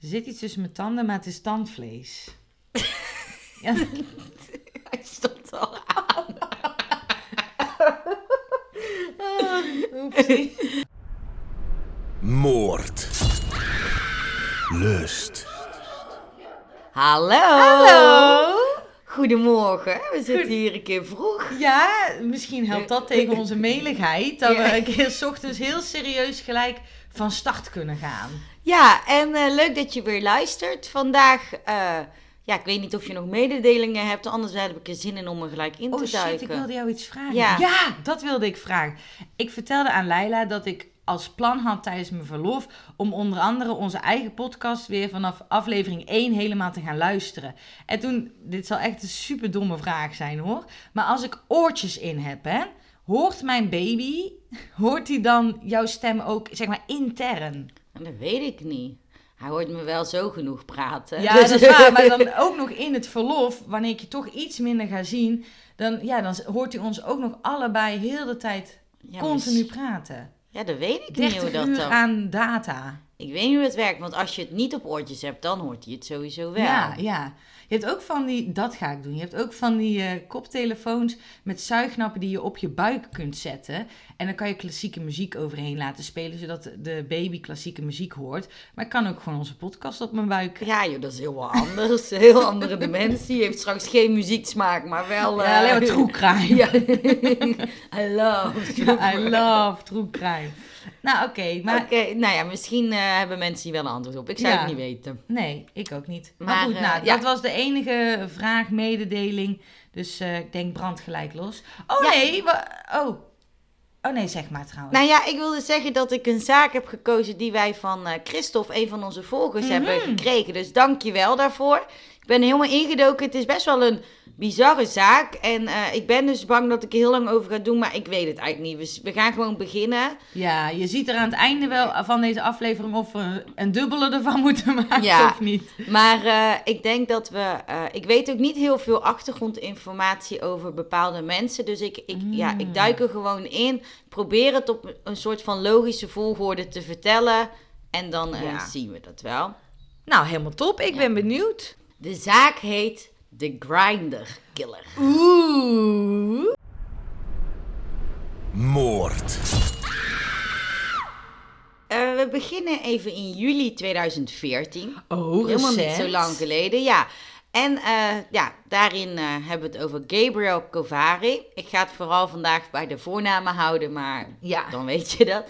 Er zit iets tussen mijn tanden, maar het is tandvlees. ja, Hij stond al aan. oepsie. Moord. Lust. Hallo. Hallo! Goedemorgen. We zitten hier een keer vroeg. Ja, misschien helpt dat tegen onze meligheid. Dat we een keer 's ochtends heel serieus gelijk van start kunnen gaan. Ja, en eh, leuk dat je weer luistert. Vandaag, eh, ja, ik weet niet of je nog mededelingen hebt. Anders heb ik er zin in om er gelijk in Oh te shit, duiken. ik wilde jou iets vragen. Ja. dat wilde ik vragen. Ik vertelde aan Leila dat ik als plan had tijdens mijn verlof om onder andere onze eigen podcast weer vanaf aflevering 1 helemaal te gaan luisteren. En toen, dit zal echt een super domme vraag zijn hoor, maar als ik oortjes in heb, hè, hoort mijn baby, hoort hij dan jouw stem ook, zeg maar, intern? Dat weet ik niet. Hij hoort me wel zo genoeg praten. Ja, dat is waar. Maar dan ook nog in het verlof, wanneer ik je toch iets minder ga zien, dan, ja, dan hoort hij ons ook nog allebei heel de tijd Ja, continu maar- praten. Ja, dat weet ik niet hoe 30 dat uur dan... aan data. Ik weet niet hoe het werkt, want als je het niet op oortjes hebt, dan hoort hij het sowieso wel. Ja, ja. Je hebt ook van die, dat ga ik doen. Je hebt ook van die eh, koptelefoons met zuignappen die je op je buik kunt zetten. En dan kan je klassieke muziek overheen laten spelen, zodat de baby klassieke muziek hoort. Maar ik kan ook gewoon onze podcast op mijn buik. Ja, joh, dat is heel wat anders. Heel andere dimensie. Heeft straks geen muzieksmaak, maar wel... Ja, eh, alleen maar true crime. Ja. I love true I love true crime. Nou, oké, maar nou ja, misschien eh, hebben mensen hier wel een antwoord op. Ik zou Ja. het niet weten. nee, ik ook niet. Maar, Maar, goed, eh, nou, ja. dat was de enige vraag, mededeling. Dus eh, ik denk brand gelijk los. Oh Ja. nee, oh. Oh nee, zeg maar trouwens. Nou ja, ik wilde zeggen dat ik een zaak heb gekozen die wij van Christophe, een van onze volgers, hebben Mhm. gekregen. Dus dank je wel daarvoor. Ik ben helemaal ingedoken. Het is best wel een bizarre zaak. En eh, ik ben dus bang dat ik er heel lang over ga doen, maar ik weet het eigenlijk niet. We, we gaan gewoon beginnen. Ja, je ziet er aan het einde wel van deze aflevering of we een dubbele ervan moeten maken Ja. of niet. Maar eh, ik denk dat we. eh, ik weet ook niet heel veel achtergrondinformatie over bepaalde mensen. Dus ik, ik, ja, Mm. ik duik er gewoon in. Probeer het op een soort van logische volgorde te vertellen. En dan Ja. zien we dat wel. Nou, helemaal top. Ik Ja. ben benieuwd. De zaak heet The Grinder Killer. Oeh. Moord. Eh, we beginnen even in juli 2014. Oh, Helemaal recent. niet zo lang geleden, ja. En eh, ja, daarin eh, hebben we het over Gabriel Covari. Ik ga het vooral vandaag bij de voornamen houden, maar Ja. dan weet je dat.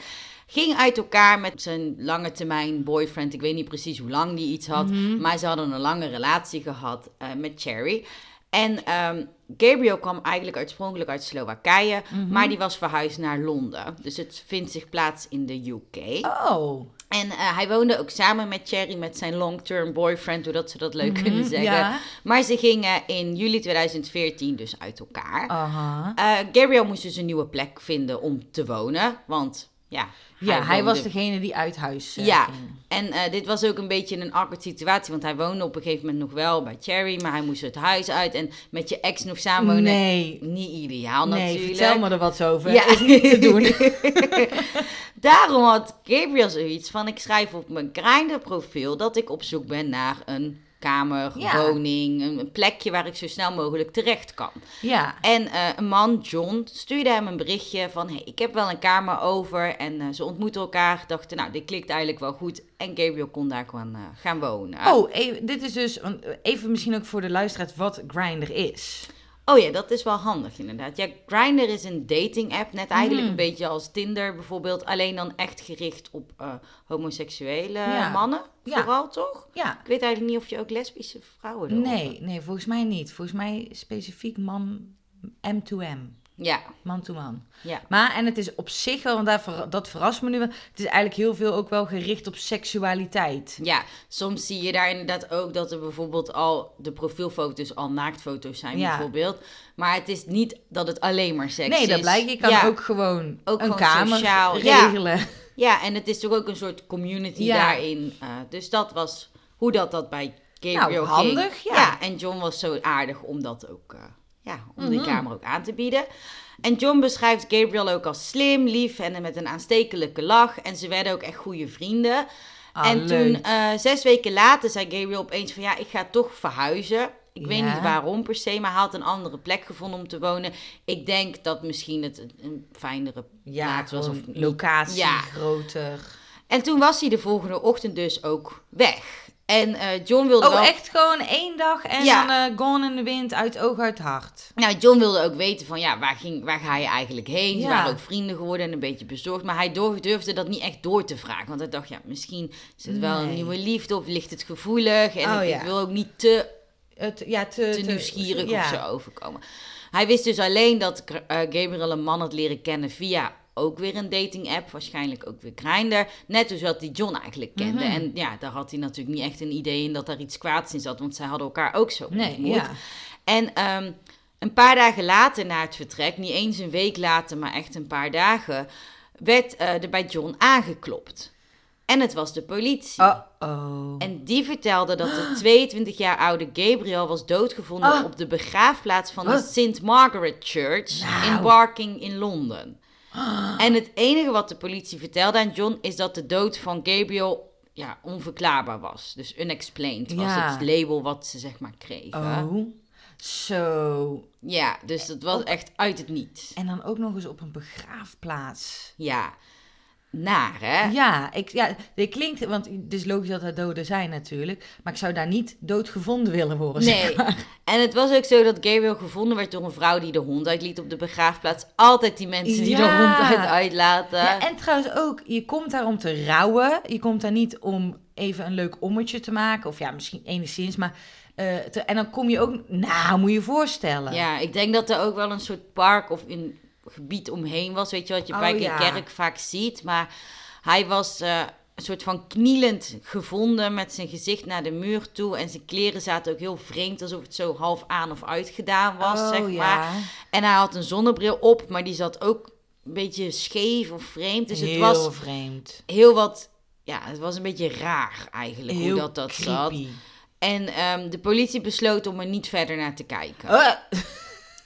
Ging uit elkaar met zijn lange termijn boyfriend. Ik weet niet precies hoe lang die iets had. Mhm. Maar ze hadden een lange relatie gehad eh, met Cherry. En ehm, Gabriel kwam eigenlijk oorspronkelijk uit Slowakije. Mhm. Maar die was verhuisd naar Londen. Dus het vindt zich plaats in de UK. Oh. En eh, hij woonde ook samen met Cherry, met zijn long-term boyfriend, doordat ze dat leuk kunnen zeggen. ja. Maar ze gingen in juli 2014 dus uit elkaar. Aha. Eh, Gabriel moest dus een nieuwe plek vinden om te wonen, want ja... Ja, hij was degene die uit huis eh, Ja, ging. en eh, dit was ook een beetje een awkward situatie, want hij woonde op een gegeven moment nog wel bij Cherry, maar hij moest het huis uit en met je ex nog samenwonen. Nee. Niet ideaal Nee, natuurlijk. vertel me er wat over. Ja. Is niet te doen. Daarom had Gabriel zoiets van: ik schrijf op mijn Grindr profiel dat ik op zoek ben naar een kamer, Ja. woning, een plekje waar ik zo snel mogelijk terecht kan. ja. En eh, een man, John, stuurde hem een berichtje van: hey, ik heb wel een kamer over. En eh, ze ontmoeten elkaar, dachten: nou, dit klikt eigenlijk wel goed. En Gabriel kon daar gewoon eh, gaan wonen. Oh, even, dit is dus even misschien ook voor de luisteraars wat Grindr is. Oh ja, dat is wel handig inderdaad. Ja, Grindr is een dating app, net eigenlijk Mm. een beetje als Tinder bijvoorbeeld, alleen dan echt gericht op eh, homoseksuele Ja. mannen, Ja. vooral toch? Ja. Ik weet eigenlijk niet of je ook lesbische vrouwen Nee, nee, volgens mij niet. Volgens mij specifiek man M2M. Ja, Man to man. ja. Maar, en het is op zich wel, want daar dat verrast me nu wel. Het is eigenlijk heel veel ook wel gericht op seksualiteit. Ja, soms zie je daar inderdaad ook dat er bijvoorbeeld al de profielfoto's al naaktfoto's zijn Ja. bijvoorbeeld. Maar het is niet dat het alleen maar seks is. Nee, dat blijkt. Je kan ja. ook gewoon Ook een gewoon kamer sociaal, ja. regelen. Ja, en het is toch ook een soort community Ja. daarin. eh, dus dat was hoe dat, dat bij Gabriel Nou, handig, ging. ja. en John was zo aardig om dat ook, eh, ja, om die Mhm. kamer ook aan te bieden. En John beschrijft Gabriel ook als slim, lief en met een aanstekelijke lach. En ze werden ook echt goede vrienden. Ah, en leuk. toen, eh, zes weken later, zei Gabriel opeens van ja, ik ga toch verhuizen. Ik weet niet waarom per se, maar hij had een andere plek gevonden om te wonen. Ik denk dat misschien het een, fijnere ja, plaats was. Of locatie, Ja. groter. En toen was hij de volgende ochtend dus ook weg. En eh, John wilde Oh, wel... echt gewoon één dag en Ja. dan eh, gone in de wind, uit oog, uit hart. Nou, John wilde ook weten van, ja, waar, ging, waar ga je eigenlijk heen? Ze Ja. waren ook vrienden geworden en een beetje bezorgd. Maar hij door- durfde dat niet echt door te vragen. Want hij dacht, ja, misschien is het wel een nieuwe liefde of ligt het gevoelig. En Oh, ik, ja. wil ook niet te, Het, ja, te, te nieuwsgierig ja. of zo overkomen. Hij wist dus alleen dat eh, Gabriel een man had leren kennen via ook weer een dating app. Waarschijnlijk ook weer Grindr. Net dus wat die John eigenlijk kende. Mhm. En ja, daar had hij natuurlijk niet echt een idee in dat daar iets kwaads in zat. Want zij hadden elkaar ook zo Nee, ontmoet. ja. En ehm, een paar dagen later na het vertrek, niet eens een week later, maar echt een paar dagen, werd eh, er bij John aangeklopt. En het was de politie. Oh-oh. En die vertelde dat de 22 jaar oude Gabriel was doodgevonden Ah. op de begraafplaats van de? St. Margaret Church in Nou. Barking in Londen. En het enige wat de politie vertelde aan John is dat de dood van Gabriel ja, onverklaarbaar was. Dus unexplained was Ja. het label wat ze zeg maar kregen. Oh, zo. Ja, dus dat was echt uit het niets. En dan ook nog eens op een begraafplaats. Ja, naar hè? Ja, ik, ja, dit klinkt, want het is logisch dat er doden zijn natuurlijk, maar ik zou daar niet dood gevonden willen worden. zeg Nee. maar. En het was ook zo dat Gabriel gevonden werd door een vrouw die de hond uitliet op de begraafplaats. Altijd die mensen die de Ja. hond uit uitlaten. Ja, en trouwens ook, je komt daar om te rouwen. Je komt daar niet om even een leuk ommetje te maken, of ja, misschien enigszins, maar eh, te- en dan kom je ook, nou, moet je je voorstellen. Ja, ik denk dat er ook wel een soort park of een gebied omheen was. Weet je wat je Oh, bij een ja. kerk vaak ziet. Maar hij was eh, een soort van knielend gevonden met zijn gezicht naar de muur toe. En zijn kleren zaten ook heel vreemd, alsof het zo half aan of uitgedaan was, Oh, zeg maar. ja. En hij had een zonnebril op, maar die zat ook een beetje scheef of vreemd. Dus het Heel was vreemd. heel wat... Ja, het was een beetje raar eigenlijk Heel hoe dat, dat zat. En ehm, de politie besloot om er niet verder naar te kijken. Eh,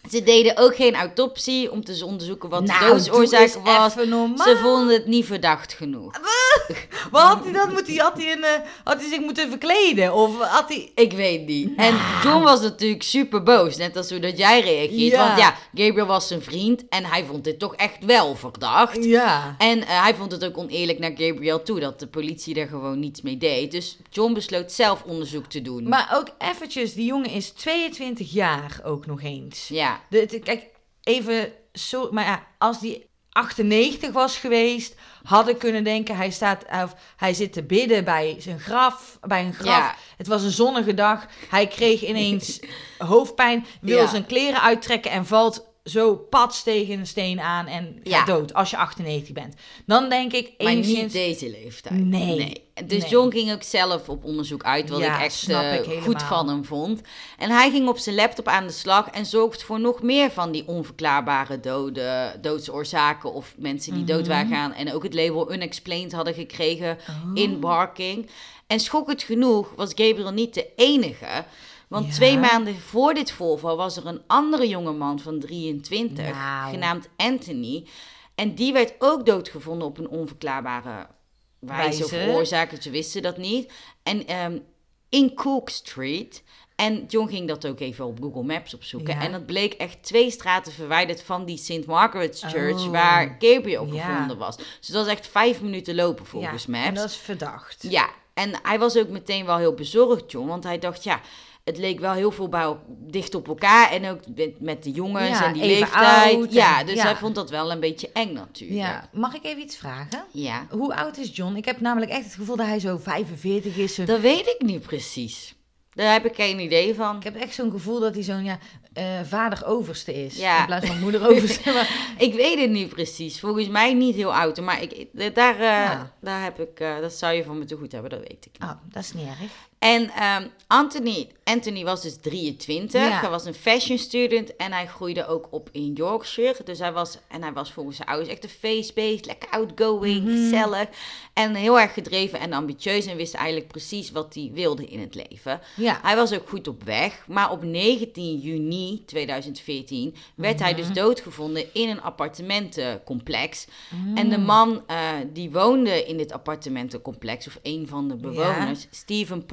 Ze deden ook geen autopsie om te onderzoeken wat nou, de doe doodsoorzaak was. Ze vonden het niet verdacht genoeg. Wat had hij dan? Moet hij, had, hij een, eh, had hij zich moeten verkleden? Of had hij... Ik weet niet. En John was natuurlijk super boos, net als hoe dat jij reageert. Ja. Want ja, Gabriel was zijn vriend en hij vond dit toch echt wel verdacht. Ja. En eh, hij vond het ook oneerlijk naar Gabriel toe dat de politie er gewoon niets mee deed. Dus John besloot zelf onderzoek te doen. Maar ook eventjes, die jongen is 22 jaar ook nog eens. ja, De, de- kijk, even zo... Maar ja, als die 98 was geweest, hadden kunnen denken... Hij, staat, of hij zit te bidden bij zijn graf, bij een graf. Ja. Het was een zonnige dag. Hij kreeg ineens hoofdpijn, wil Ja. zijn kleren uittrekken... en valt zo pats tegen een steen aan en Ja. dood als je 98 bent. Dan denk ik maar niet deze leeftijd. Nee. Dus Nee. John ging ook zelf op onderzoek uit, wat Ja, ik echt eh, ik goed van hem vond. En hij ging op zijn laptop aan de slag en zorgt voor nog meer van die onverklaarbare doden, doodsoorzaken of mensen die dood Mhm. waren gaan en ook het label unexplained hadden gekregen Oh. in Barking. En schokkend genoeg was Gabriel niet de enige. Want Ja. twee maanden voor dit voorval was er een andere jongeman van 23, Nou. genaamd Anthony. En die werd ook doodgevonden op een onverklaarbare wijze of Wijze. oorzaken. Ze wisten dat niet. En ehm, in Cook Street. En John ging dat ook even op Google Maps opzoeken. Ja. En dat bleek echt twee straten verwijderd van die St. Margaret's Church... Oh. waar Gabriel Ja. gevonden was. Dus dat was echt vijf minuten lopen volgens ja, Maps. en dat is verdacht. Ja, en hij was ook meteen wel heel bezorgd, John. Want hij dacht, ja, het leek wel heel veel bij, dicht op elkaar. En ook met, met de jongens Ja, en die leeftijd. oud ja, dus ja. hij vond dat wel een beetje eng natuurlijk. Ja, mag ik even iets vragen? Ja. Hoe oud is John? Ik heb namelijk echt het gevoel dat hij zo 45 is. Dat weet ik niet precies. Daar heb ik geen idee van. Ik heb echt zo'n gevoel dat hij zo'n ja, eh, vader overste is. Ja. In plaats van moeder overste. maar, Ik weet het niet precies. Volgens mij niet heel oud. Maar ik, daar, eh, daar heb ik, eh, dat zou je van me te goed hebben, dat weet ik. oh, dat is niet erg. En ehm, Anthony, Anthony was dus 23. Ja. Hij was een fashion student en hij groeide ook op in Yorkshire. Dus hij was, en hij was volgens zijn ouders echt een face-based, lekker outgoing, Mhm. gezellig. En heel erg gedreven en ambitieus en wist eigenlijk precies wat hij wilde in het leven. Ja. Hij was ook goed op weg, maar op 19 juni 2014 werd hij Mhm. dus doodgevonden in een appartementencomplex. En Mm. de man eh, die woonde in dit appartementencomplex, of een van de bewoners, Steven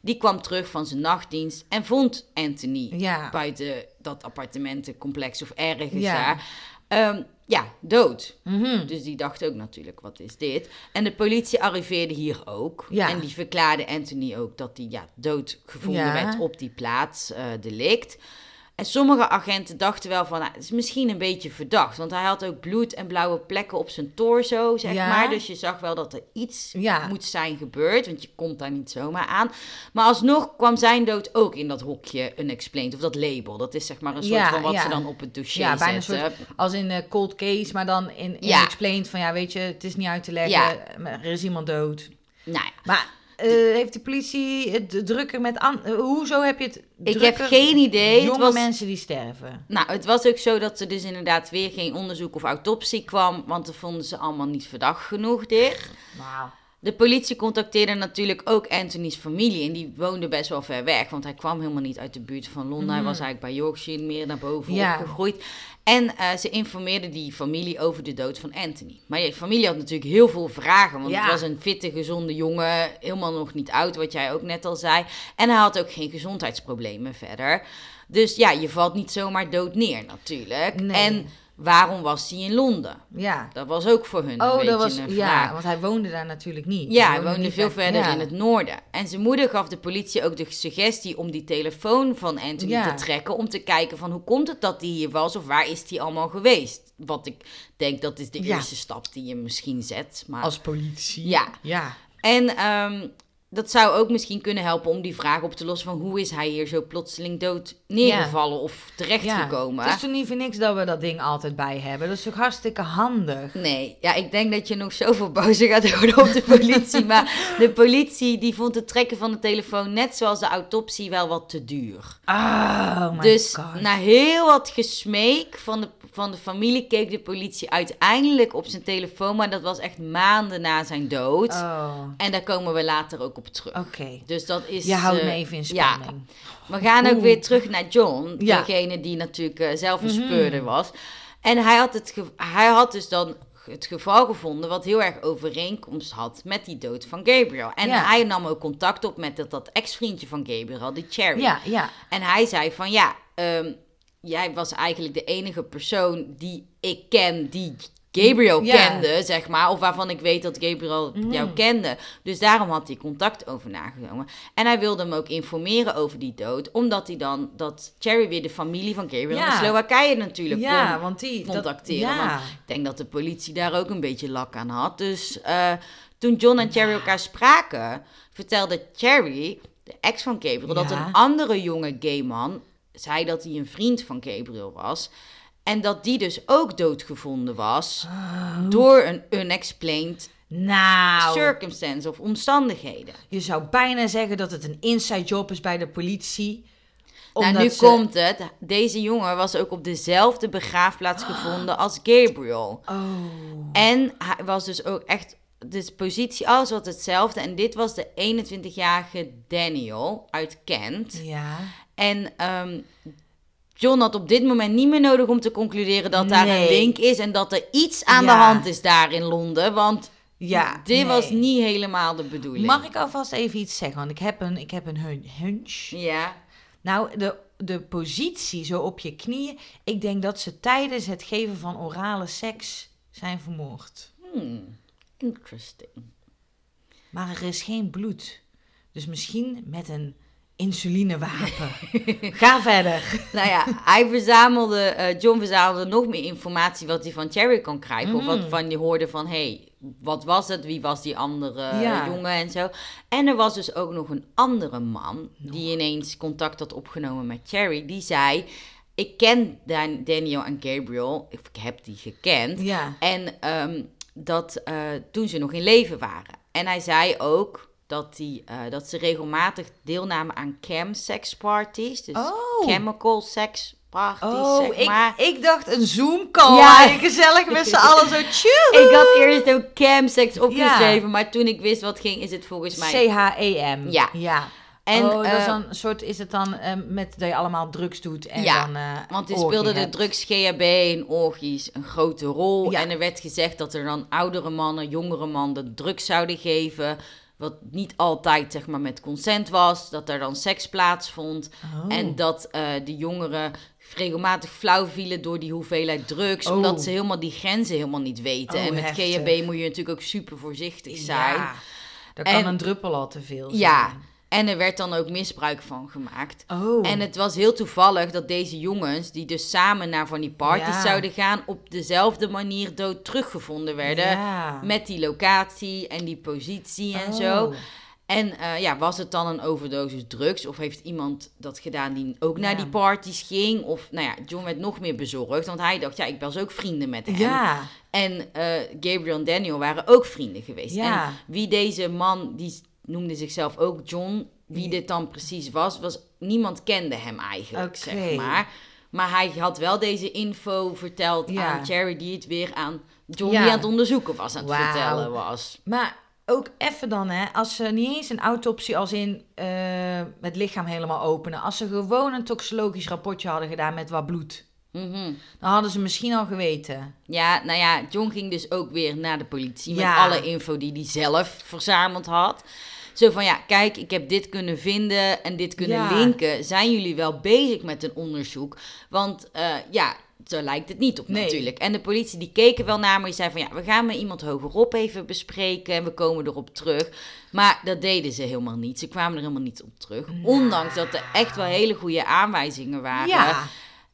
Die kwam terug van zijn nachtdienst en vond Anthony Ja. buiten dat appartementencomplex of ergens Ja. daar. Ehm, ja, dood. Mhm. Dus die dacht ook natuurlijk, wat is dit? En de politie arriveerde hier ook. Ja. En die verklaarde Anthony ook dat hij ja, dood gevonden werd op die plaats, eh delict. En sommige agenten dachten wel van, nou, het is misschien een beetje verdacht. Want hij had ook bloed en blauwe plekken op zijn torso, zeg Ja. maar. Dus je zag wel dat er iets Ja. moet zijn gebeurd. Want je komt daar niet zomaar aan. Maar alsnog kwam zijn dood ook in dat hokje unexplained. Of dat label. Dat is zeg maar een soort Ja, van wat ze dan op het dossier Ja, bijna een zetten. soort als in eh, cold case, maar dan in, in Ja. explained van ja, weet je, het is niet uit te leggen, er is iemand dood. Nou ja. Maar eh, heeft de politie het drukker met an eh, hoezo heb je het Ik heb geen idee. Het jonge was, mensen die sterven? Nou, het was ook zo dat er dus inderdaad weer geen onderzoek of autopsie kwam, want dat vonden ze allemaal niet verdacht genoeg dit. Wauw. De politie contacteerde natuurlijk ook Anthony's familie en die woonde best wel ver weg, want hij kwam helemaal niet uit de buurt van Londen. Hij was eigenlijk bij Yorkshire meer naar boven Mhm. Ja. opgegroeid. En eh, ze informeerden die familie over de dood van Anthony. Maar die familie had natuurlijk heel veel vragen, want Ja. het was een fitte, gezonde jongen, helemaal nog niet oud, wat jij ook net al zei. En hij had ook geen gezondheidsproblemen verder. Dus ja, je valt niet zomaar dood neer natuurlijk. Nee. En waarom was hij in Londen? Ja. Dat was ook voor hun een Oh, beetje dat was een ja, vraag. want hij woonde daar natuurlijk niet. Ja, hij woonde veel verder ja. in het noorden. En zijn moeder gaf de politie ook de suggestie om die telefoon van Anthony Ja. te trekken. Om te kijken van hoe komt het dat hij hier was of waar is hij allemaal geweest. Wat ik denk dat is de Ja. eerste stap die je misschien zet. Maar... als politie. Ja. Ja. En ehm, dat zou ook misschien kunnen helpen om die vraag op te lossen van hoe is hij hier zo plotseling dood neergevallen of terechtgekomen. Het is toch niet voor niks dat we dat ding altijd bij hebben. Dat is toch hartstikke handig. Nee, ja, ik denk dat je nog zoveel bozer gaat worden op de politie. maar de politie die vond het trekken van de telefoon, net zoals de autopsie, wel wat te duur. Oh my dus god. na heel wat gesmeek van de, van de familie keek de politie uiteindelijk op zijn telefoon. Maar dat was echt maanden na zijn dood. Oh, En daar komen we later ook op terug. oké. Dus dat is... Je houdt me eh, even in ja. spanning. We gaan ook Oeh. weer terug naar John, Ja. Mhm. degene die natuurlijk eh, zelf een speurder was. En hij had, het hij had dus dan het geval gevonden wat heel erg overeenkomst had met die dood van Gabriel. En Ja. hij nam ook contact op met dat, dat ex-vriendje van Gabriel, die Cherry. Ja, ja. En hij zei van ja, ehm, jij was eigenlijk de enige persoon die ik ken die Gabriel Ja. kende, zeg maar. Of waarvan ik weet dat Gabriel Mhm. jou kende. Dus daarom had hij contact over nagenomen. En hij wilde hem ook informeren over die dood. Omdat hij dan, dat Cherry weer de familie van Gabriel Ja. in Slowakije natuurlijk Ja, kon want die... dat- contacteren. ja. Want ik denk dat de politie daar ook een beetje lak aan had. Dus eh, toen John en Cherry elkaar spraken, vertelde Cherry, de ex van Gabriel, dat een andere jonge gay man zei dat hij een vriend van Gabriel was. En dat die dus ook doodgevonden was door een unexplained Nou, circumstance of omstandigheden. je zou bijna zeggen dat het een inside job is bij de politie. nou, nu ze- komt het. Deze jongen was ook op dezelfde begraafplaats gevonden als Gabriel. Oh. En hij was dus ook echt. Dus positie, alles wat hetzelfde. En dit was de 21-jarige Daniel uit Kent. Ja. En ehm, John had op dit moment niet meer nodig om te concluderen dat daar een link is. En dat er iets aan Ja. de hand is daar in Londen. Want Ja, dit nee. was niet helemaal de bedoeling. Mag ik alvast even iets zeggen? Want ik heb een, ik heb een hun- hunch. Ja. Nou, de, de positie zo op je knieën. Ik denk dat ze tijdens het geven van orale seks zijn vermoord. Hmm. Interesting. Maar er is geen bloed. Dus misschien met een insulinewapen. Ga verder. Nou ja, hij verzamelde, eh, John verzamelde nog meer informatie wat hij van Cherry kon krijgen. Of wat van je hoorde van, hey, wat was het? Wie was die andere Ja. jongen en zo. En er was dus ook nog een andere man die ineens contact had opgenomen met Cherry. Die zei, ik ken Dan- Daniel en Gabriel, ik heb die gekend. Ja. En ehm, dat eh, toen ze nog in leven waren. En hij zei ook dat, die, eh, dat ze regelmatig deelnamen aan cam-sex parties. Dus Oh. chemical sex parties, Oh, zeg maar. ik, ik dacht een Zoom-call. Ja. Ja. Gezellig met z'n allen zo chill. Ik had eerst ook cam-sex opgeschreven, maar toen ik wist wat ging, is het volgens mij... C-H-E-M. Ja. ja. En, oh, dat is eh, een soort, is het dan eh, met dat je allemaal drugs doet en Ja, dan eh Want er orgie speelde de drugs GHB en orgies een grote rol. Ja. En er werd gezegd dat er dan oudere mannen, jongere mannen drugs zouden geven. Wat niet altijd zeg maar met consent was. Dat er dan seks plaatsvond. Oh. En dat eh, de jongeren regelmatig flauw vielen door die hoeveelheid drugs. Oh. Omdat ze helemaal die grenzen helemaal niet weten. Oh, en met heftig. GHB moet je natuurlijk ook super voorzichtig zijn. Ja, dat kan En- een druppel al te veel zijn. Ja, en er werd dan ook misbruik van gemaakt. Oh. En het was heel toevallig dat deze jongens, die dus samen naar van die parties Ja. zouden gaan, op dezelfde manier dood teruggevonden werden. Ja. Met die locatie en die positie en Oh. zo. En eh, ja, was het dan een overdosis drugs? Of heeft iemand dat gedaan die ook naar Ja. die parties ging? Of nou ja, John werd nog meer bezorgd. Want hij dacht, ja, ik was ook vrienden met hem. Ja. En eh, Gabriel en Daniel waren ook vrienden geweest. Ja. En wie deze man, die noemde zichzelf ook John, wie dit dan precies was, was niemand kende hem eigenlijk, zeg maar. Maar hij had wel deze info verteld Ja. aan Cherry, die het weer aan John, Ja. die aan het onderzoeken was, aan het vertellen was. Maar ook even dan, hè, als ze niet eens een autopsie als in eh, het lichaam helemaal openen. Als ze gewoon een toxologisch rapportje hadden gedaan met wat bloed. Mhm. Dan hadden ze misschien al geweten. Ja, nou ja, John ging dus ook weer naar de politie Ja. met alle info die hij zelf verzameld had. Zo van, ja, kijk, ik heb dit kunnen vinden en dit kunnen Ja. linken. Zijn jullie wel bezig met een onderzoek? Want eh, ja, zo lijkt het niet op Nee. natuurlijk. En de politie die keken wel naar me. Die zei van, ja, we gaan met iemand hogerop even bespreken en we komen erop terug. Maar dat deden ze helemaal niet. Ze kwamen er helemaal niet op terug. Ondanks dat er echt wel hele goede aanwijzingen waren, Ja.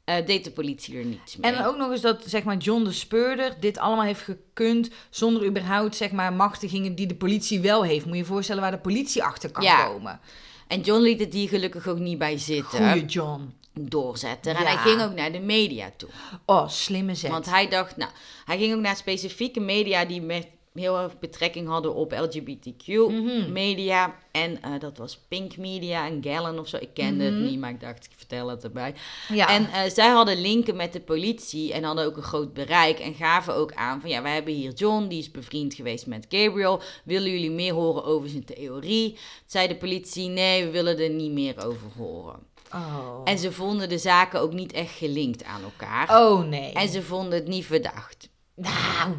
Eh, deed de politie er niets mee. En ook nog eens dat zeg maar, John de Speurder dit allemaal heeft gekund zonder überhaupt zeg maar, machtigingen die de politie wel heeft. Moet je je voorstellen waar de politie achter kan Ja. komen. En John liet het hier gelukkig ook niet bij zitten. Goeie John. Doorzetten. En hij ging ook naar de media toe. Oh, slimme zet. Want hij dacht, nou, hij ging ook naar specifieke media die met heel erg betrekking hadden op LGBTQ Mhm. media. En eh, dat was Pink Media en Gallon of zo. Ik kende het niet, maar ik dacht, ik vertel het erbij. Mhm. ja. En eh, zij hadden linken met de politie en hadden ook een groot bereik. En gaven ook aan van ja, wij hebben hier John, die is bevriend geweest met Gabriel. Willen jullie meer horen over zijn theorie? Zei de politie, nee, we willen er niet meer over horen. oh. En ze vonden de zaken ook niet echt gelinkt aan elkaar. oh nee. En ze vonden het niet verdacht. Nou,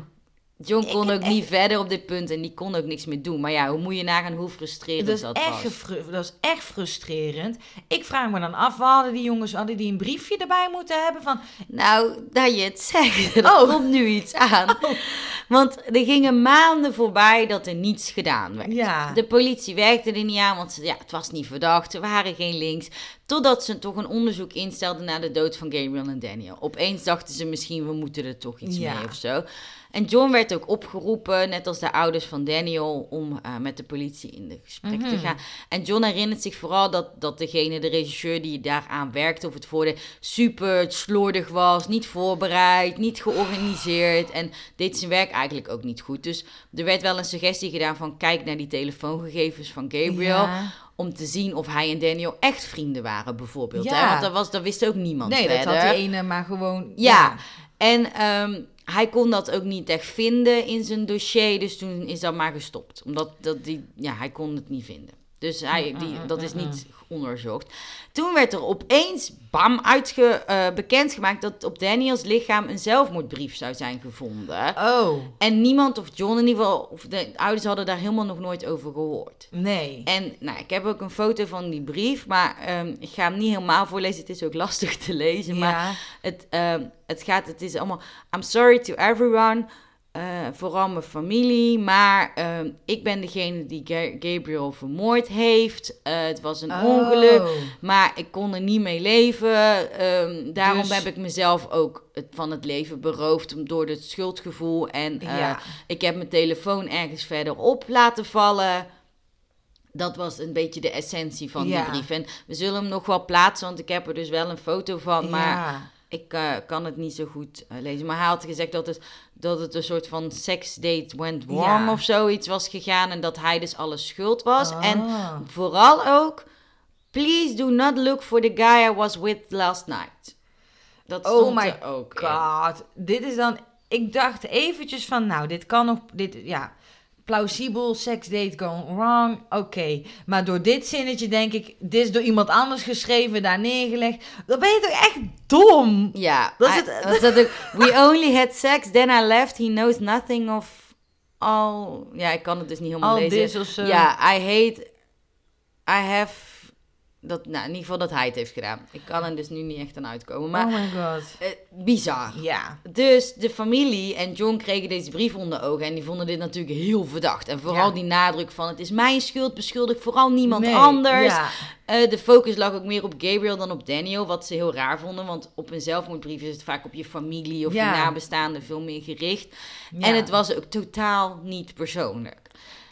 John kon ook niet verder op dit punt en die kon ook niks meer doen. Maar ja, hoe moet je nagaan hoe frustrerend dat dat, is, echt was? dat is echt frustrerend. Ik vraag me dan af, hadden die jongens hadden die een briefje erbij moeten hebben van... Nou, dat je het zegt, er Oh. komt nu iets aan. Want er gingen maanden voorbij dat er niets gedaan werd. Ja. De politie werkte er niet aan, want ja, het was niet verdacht. Er waren geen links. Totdat ze toch een onderzoek instelden naar de dood van Gabriel en Daniel. Opeens dachten ze misschien, we moeten er toch iets Ja. mee of zo. En John werd ook opgeroepen, net als de ouders van Daniel, om eh, met de politie in de gesprek te Mhm. gaan. En John herinnert zich vooral dat, dat degene, de regisseur die daaraan werkte of het voorde, super slordig was, niet voorbereid, niet georganiseerd en deed zijn werk eigenlijk ook niet goed. Dus er werd wel een suggestie gedaan van kijk naar die telefoongegevens van Gabriel. Ja. Om te zien of hij en Daniel echt vrienden waren, bijvoorbeeld. Hè? Ja. Want dat, was, dat wist ook niemand Nee, dat had die ene maar gewoon... Ja, en ehm, hij kon dat ook niet echt vinden in zijn dossier, dus toen is dat maar gestopt. Omdat dat die, ja, hij kon het niet vinden. Dus hij, die, dat is niet onderzocht. Toen werd er opeens, bam, uitge, eh, bekendgemaakt dat op Daniels lichaam een zelfmoordbrief zou zijn gevonden. Oh, En niemand, of John in ieder geval, of de ouders hadden daar helemaal nog nooit over gehoord. nee. En nou, ik heb ook een foto van die brief, maar ehm, ik ga hem niet helemaal voorlezen. Het is ook lastig te lezen, maar Ja. het, ehm, het gaat, het is allemaal, I'm sorry to everyone, eh, vooral mijn familie, maar ehm, ik ben degene die Ga- Gabriel vermoord heeft. Eh, het was een Oh. ongeluk, maar ik kon er niet mee leven. Ehm, daarom Dus- heb ik mezelf ook het, van het leven beroofd door het schuldgevoel. En eh, Ja. ik heb mijn telefoon ergens verderop laten vallen. Dat was een beetje de essentie van Ja. die brief. En we zullen hem nog wel plaatsen, want ik heb er dus wel een foto van. Maar Ja. Ik eh, kan het niet zo goed eh, lezen. Maar hij had gezegd dat het, dat het een soort van sex date went Ja. of zoiets was gegaan. En dat hij dus alle schuld was. En Ah. vooral ook, please do not look for the guy I was with last night. Dat Oh stond my er ook in. God, dit is dan... Ik dacht eventjes van, nou, dit kan nog... Dit, ja, plausibel, sex date gone wrong, oké. Maar door dit zinnetje denk ik, dit is door iemand anders geschreven, daar neergelegd. Dan ben je toch echt dom? Ja, Dat is hij- het- was dat ook, we only had sex, then I left, he knows nothing of all... Ja, ik kan het dus niet helemaal Al lezen. Ja, I hate, I have... Dat, nou, in ieder geval dat hij het heeft gedaan. Ik kan er dus nu niet echt aan uitkomen. Maar oh my god. eh, bizar. Ja. Dus de familie en John kregen deze brief onder ogen en die vonden dit natuurlijk heel verdacht. En vooral Ja. die nadruk van het is mijn schuld, beschuldig vooral niemand Nee, anders. Ja. Eh, de focus lag ook meer op Gabriel dan op Daniel, wat ze heel raar vonden. Want op een zelfmoordbrief is het vaak op je familie of Ja. je nabestaanden veel meer gericht. En het was ook totaal niet persoonlijk.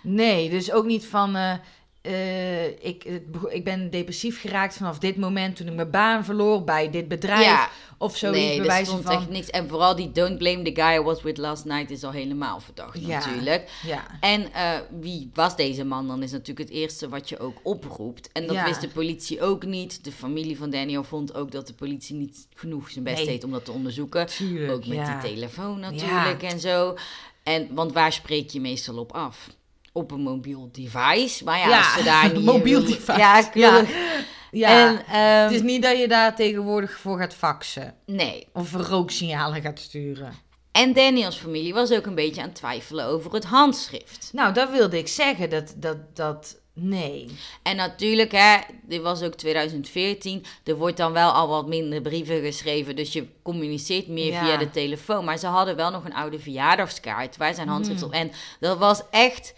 Nee, dus ook niet van. eh, eh, ik, ik ben depressief geraakt vanaf dit moment toen ik mijn baan verloor bij dit bedrijf. Ja. Of zoiets nee, bij wijze stond van. echt niks. En vooral die don't blame the guy I was with last night is al helemaal verdacht Ja. natuurlijk. Ja. En eh, wie was deze man dan is natuurlijk het eerste wat je ook oproept. En dat Ja. wist de politie ook niet. De familie van Daniel vond ook dat de politie niet genoeg zijn best Nee. deed om dat te onderzoeken. Tuurlijk. Ook met die telefoon natuurlijk en zo. En, want waar spreek je meestal op af? Op een mobiel device. Maar ja, Ja, als ze daar niet... mobiel device. Ja, keurig. Ja. En, ehm, het is niet dat je daar tegenwoordig voor gaat faxen. Nee. Of rooksignalen gaat sturen. En Daniels familie was ook een beetje aan het twijfelen over het handschrift. Nou, dat wilde ik zeggen. Dat, dat, dat, nee. En natuurlijk, hè, dit was ook 2014. Er wordt dan wel al wat minder brieven geschreven. Dus je communiceert meer Ja. via de telefoon. Maar ze hadden wel nog een oude verjaardagskaart waar zijn handschrift Hmm. op. En dat was echt.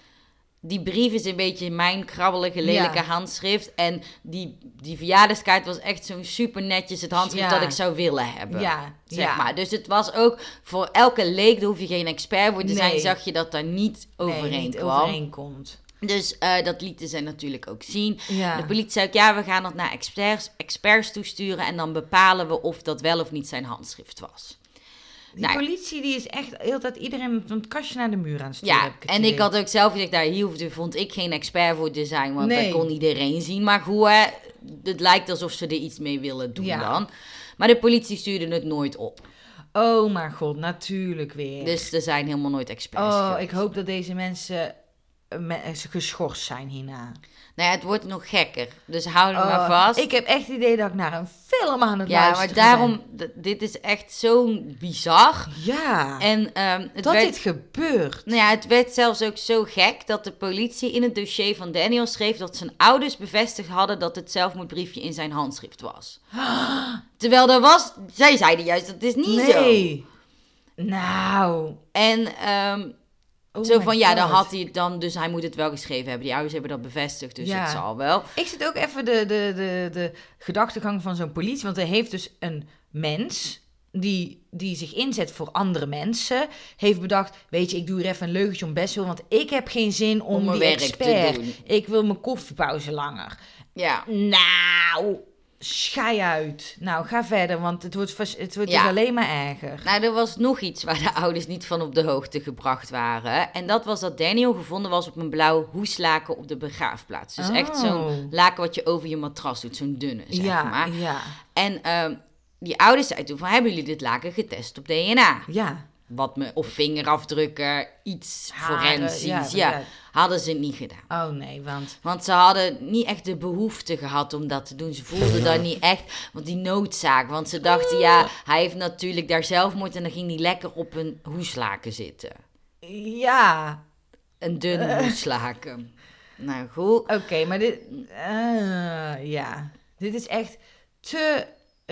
Die brief is een beetje mijn krabbelige, lelijke Ja. handschrift. En die, die verjaardagskaart was echt zo'n super netjes het handschrift Ja. dat ik zou willen hebben. Ja, Zeg ja. maar. Dus het was ook voor elke leek, daar hoef je geen expert voor te zijn, zag je dat daar niet overeen nee, niet kwam. overeenkomt. Dus eh, dat lieten zij natuurlijk ook zien. Ja. De politie zei ook, ja, we gaan dat naar experts, experts toesturen en dan bepalen we of dat wel of niet zijn handschrift was. Die Nou. politie die is echt heel tijd iedereen van het kastje naar de muur aan het sturen. Ja, en idee. ik had ook zelf gezegd, daar hier hoefde, vond ik geen expert voor te zijn, want Nee. dat kon iedereen zien. Maar goed, hè, het lijkt alsof ze er iets mee willen doen Ja. dan. Maar de politie stuurde het nooit op. Oh mijn god, natuurlijk weer. Dus er zijn helemaal nooit experts oh, geweest. ik hoop dat deze mensen eh, eh, geschorst zijn hierna. Nou ja, het wordt nog gekker. Dus hou er Oh, maar vast. Ik heb echt het idee dat ik naar een film aan het ja, luisteren maar daarom, dit is echt zo bizar. Ja, En ehm, het dat werd... dit gebeurt. Nou ja, het werd zelfs ook zo gek dat de politie in het dossier van Daniel schreef dat zijn ouders bevestigd hadden dat het zelfmoordbriefje in zijn handschrift was. Terwijl dat was, zij zeiden juist dat is niet zo. nee. Nou. En ehm, oh zo van ja, dan had hij het dan, dus hij moet het wel geschreven hebben. Die ouders hebben dat bevestigd, dus Ja. het zal wel. Ik zit ook even de, de, de, de gedachtegang van zo'n politie. Want er heeft dus een mens die, die zich inzet voor andere mensen. Heeft bedacht, weet je, ik doe hier even een leugentje om best wel. Want ik heb geen zin om, Om mijn die werk te expert. doen. Ik wil mijn koffiepauze langer. Ja. Nou, schei uit. Nou, ga verder, want het wordt, het wordt Ja. dus alleen maar erger. Nou, er was nog iets waar de ouders niet van op de hoogte gebracht waren. En dat was dat Daniel gevonden was op een blauw hoeslaken op de begraafplaats. Dus echt Oh. zo'n laken wat je over je matras doet, zo'n dunne, zeg ja, maar. ja, En ehm, die ouders zeiden toen van, hebben jullie dit laken getest op DNA? ja. Wat me, of vingerafdrukken, iets Haren, forensisch. ja, hadden ze niet gedaan. Oh nee, want... Want ze hadden niet echt de behoefte gehad om dat te doen. Ze voelden dat niet echt, want die noodzaak. Want ze dachten, ja, hij heeft natuurlijk daar zelfmoord en dan ging hij lekker op een hoeslaken zitten. Ja, Een dun hoeslaken. Nou goed. oké, maar dit... eh, ja, dit is echt te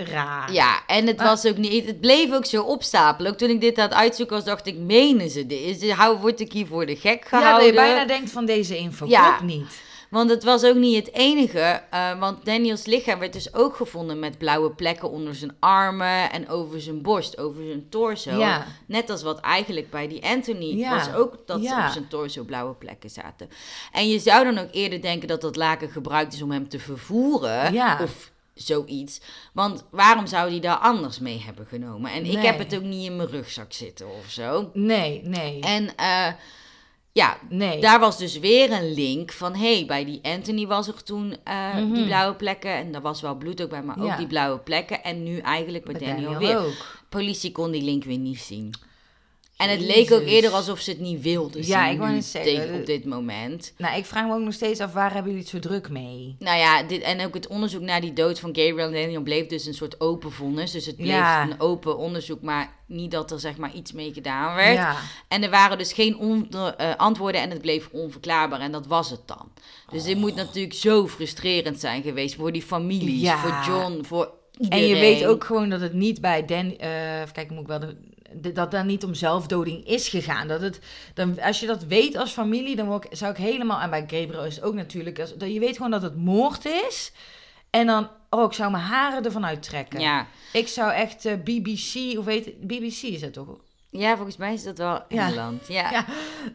raar. Ja, en het was ook niet, het bleef ook zo opstapelen. Ook toen ik dit aan het uitzoeken was, dacht ik, menen ze dit? Hou, word ik hier voor de gek Ja, gehouden? dat je bijna denkt van deze info Ja. klopt niet. Want het was ook niet het enige. eh, want Daniels lichaam werd dus ook gevonden met blauwe plekken onder zijn armen en over zijn borst, over zijn torso. Ja. Net als wat eigenlijk bij die Anthony Ja. was ook dat ze Ja. op zijn torso blauwe plekken zaten. En je zou dan ook eerder denken dat dat laken gebruikt is om hem te vervoeren. Ja. Of zoiets. Want waarom zou hij daar anders mee hebben genomen? En ik heb het ook niet in mijn rugzak zitten of zo. Nee, nee, En eh, ja, nee. daar was dus weer een link van, hé, hey, bij die Anthony was er toen eh, Mhm. die blauwe plekken. En daar was wel bloed ook bij, maar ook die blauwe plekken. En nu eigenlijk bij, Bij Daniel, Daniel weer. ook. Politie kon die link weer niet zien. En het leek ook eerder alsof ze het niet wilden Ja, ik wou nu net zeggen, op dit moment. Nou, ik vraag me ook nog steeds af, waar hebben jullie het zo druk mee? Nou ja, dit, en ook het onderzoek naar die dood van Gabriel en Daniel bleef dus een soort open vonnis. Dus het bleef Ja. een open onderzoek, maar niet dat er zeg maar iets mee gedaan werd. Ja. En er waren dus geen onder- eh, antwoorden en het bleef onverklaarbaar. En dat was het dan. Dus dit moet natuurlijk zo frustrerend zijn geweest voor die families, Ja. voor John, voor En iedereen. je weet ook gewoon dat het niet bij Dan... eh even kijken, moet ik wel... De- dat daar niet om zelfdoding is gegaan. Dat het, dan, als je dat weet als familie, dan word ik, zou ik helemaal... En bij Gabriel is het ook natuurlijk... Als, dat je weet gewoon dat het moord is. En dan... Oh, ik zou mijn haren ervan uittrekken. Ja. Ik zou echt eh, BBC... Hoe weet het? BBC is het toch? ja, volgens mij is dat wel. Engeland. Ja, ja. Ja.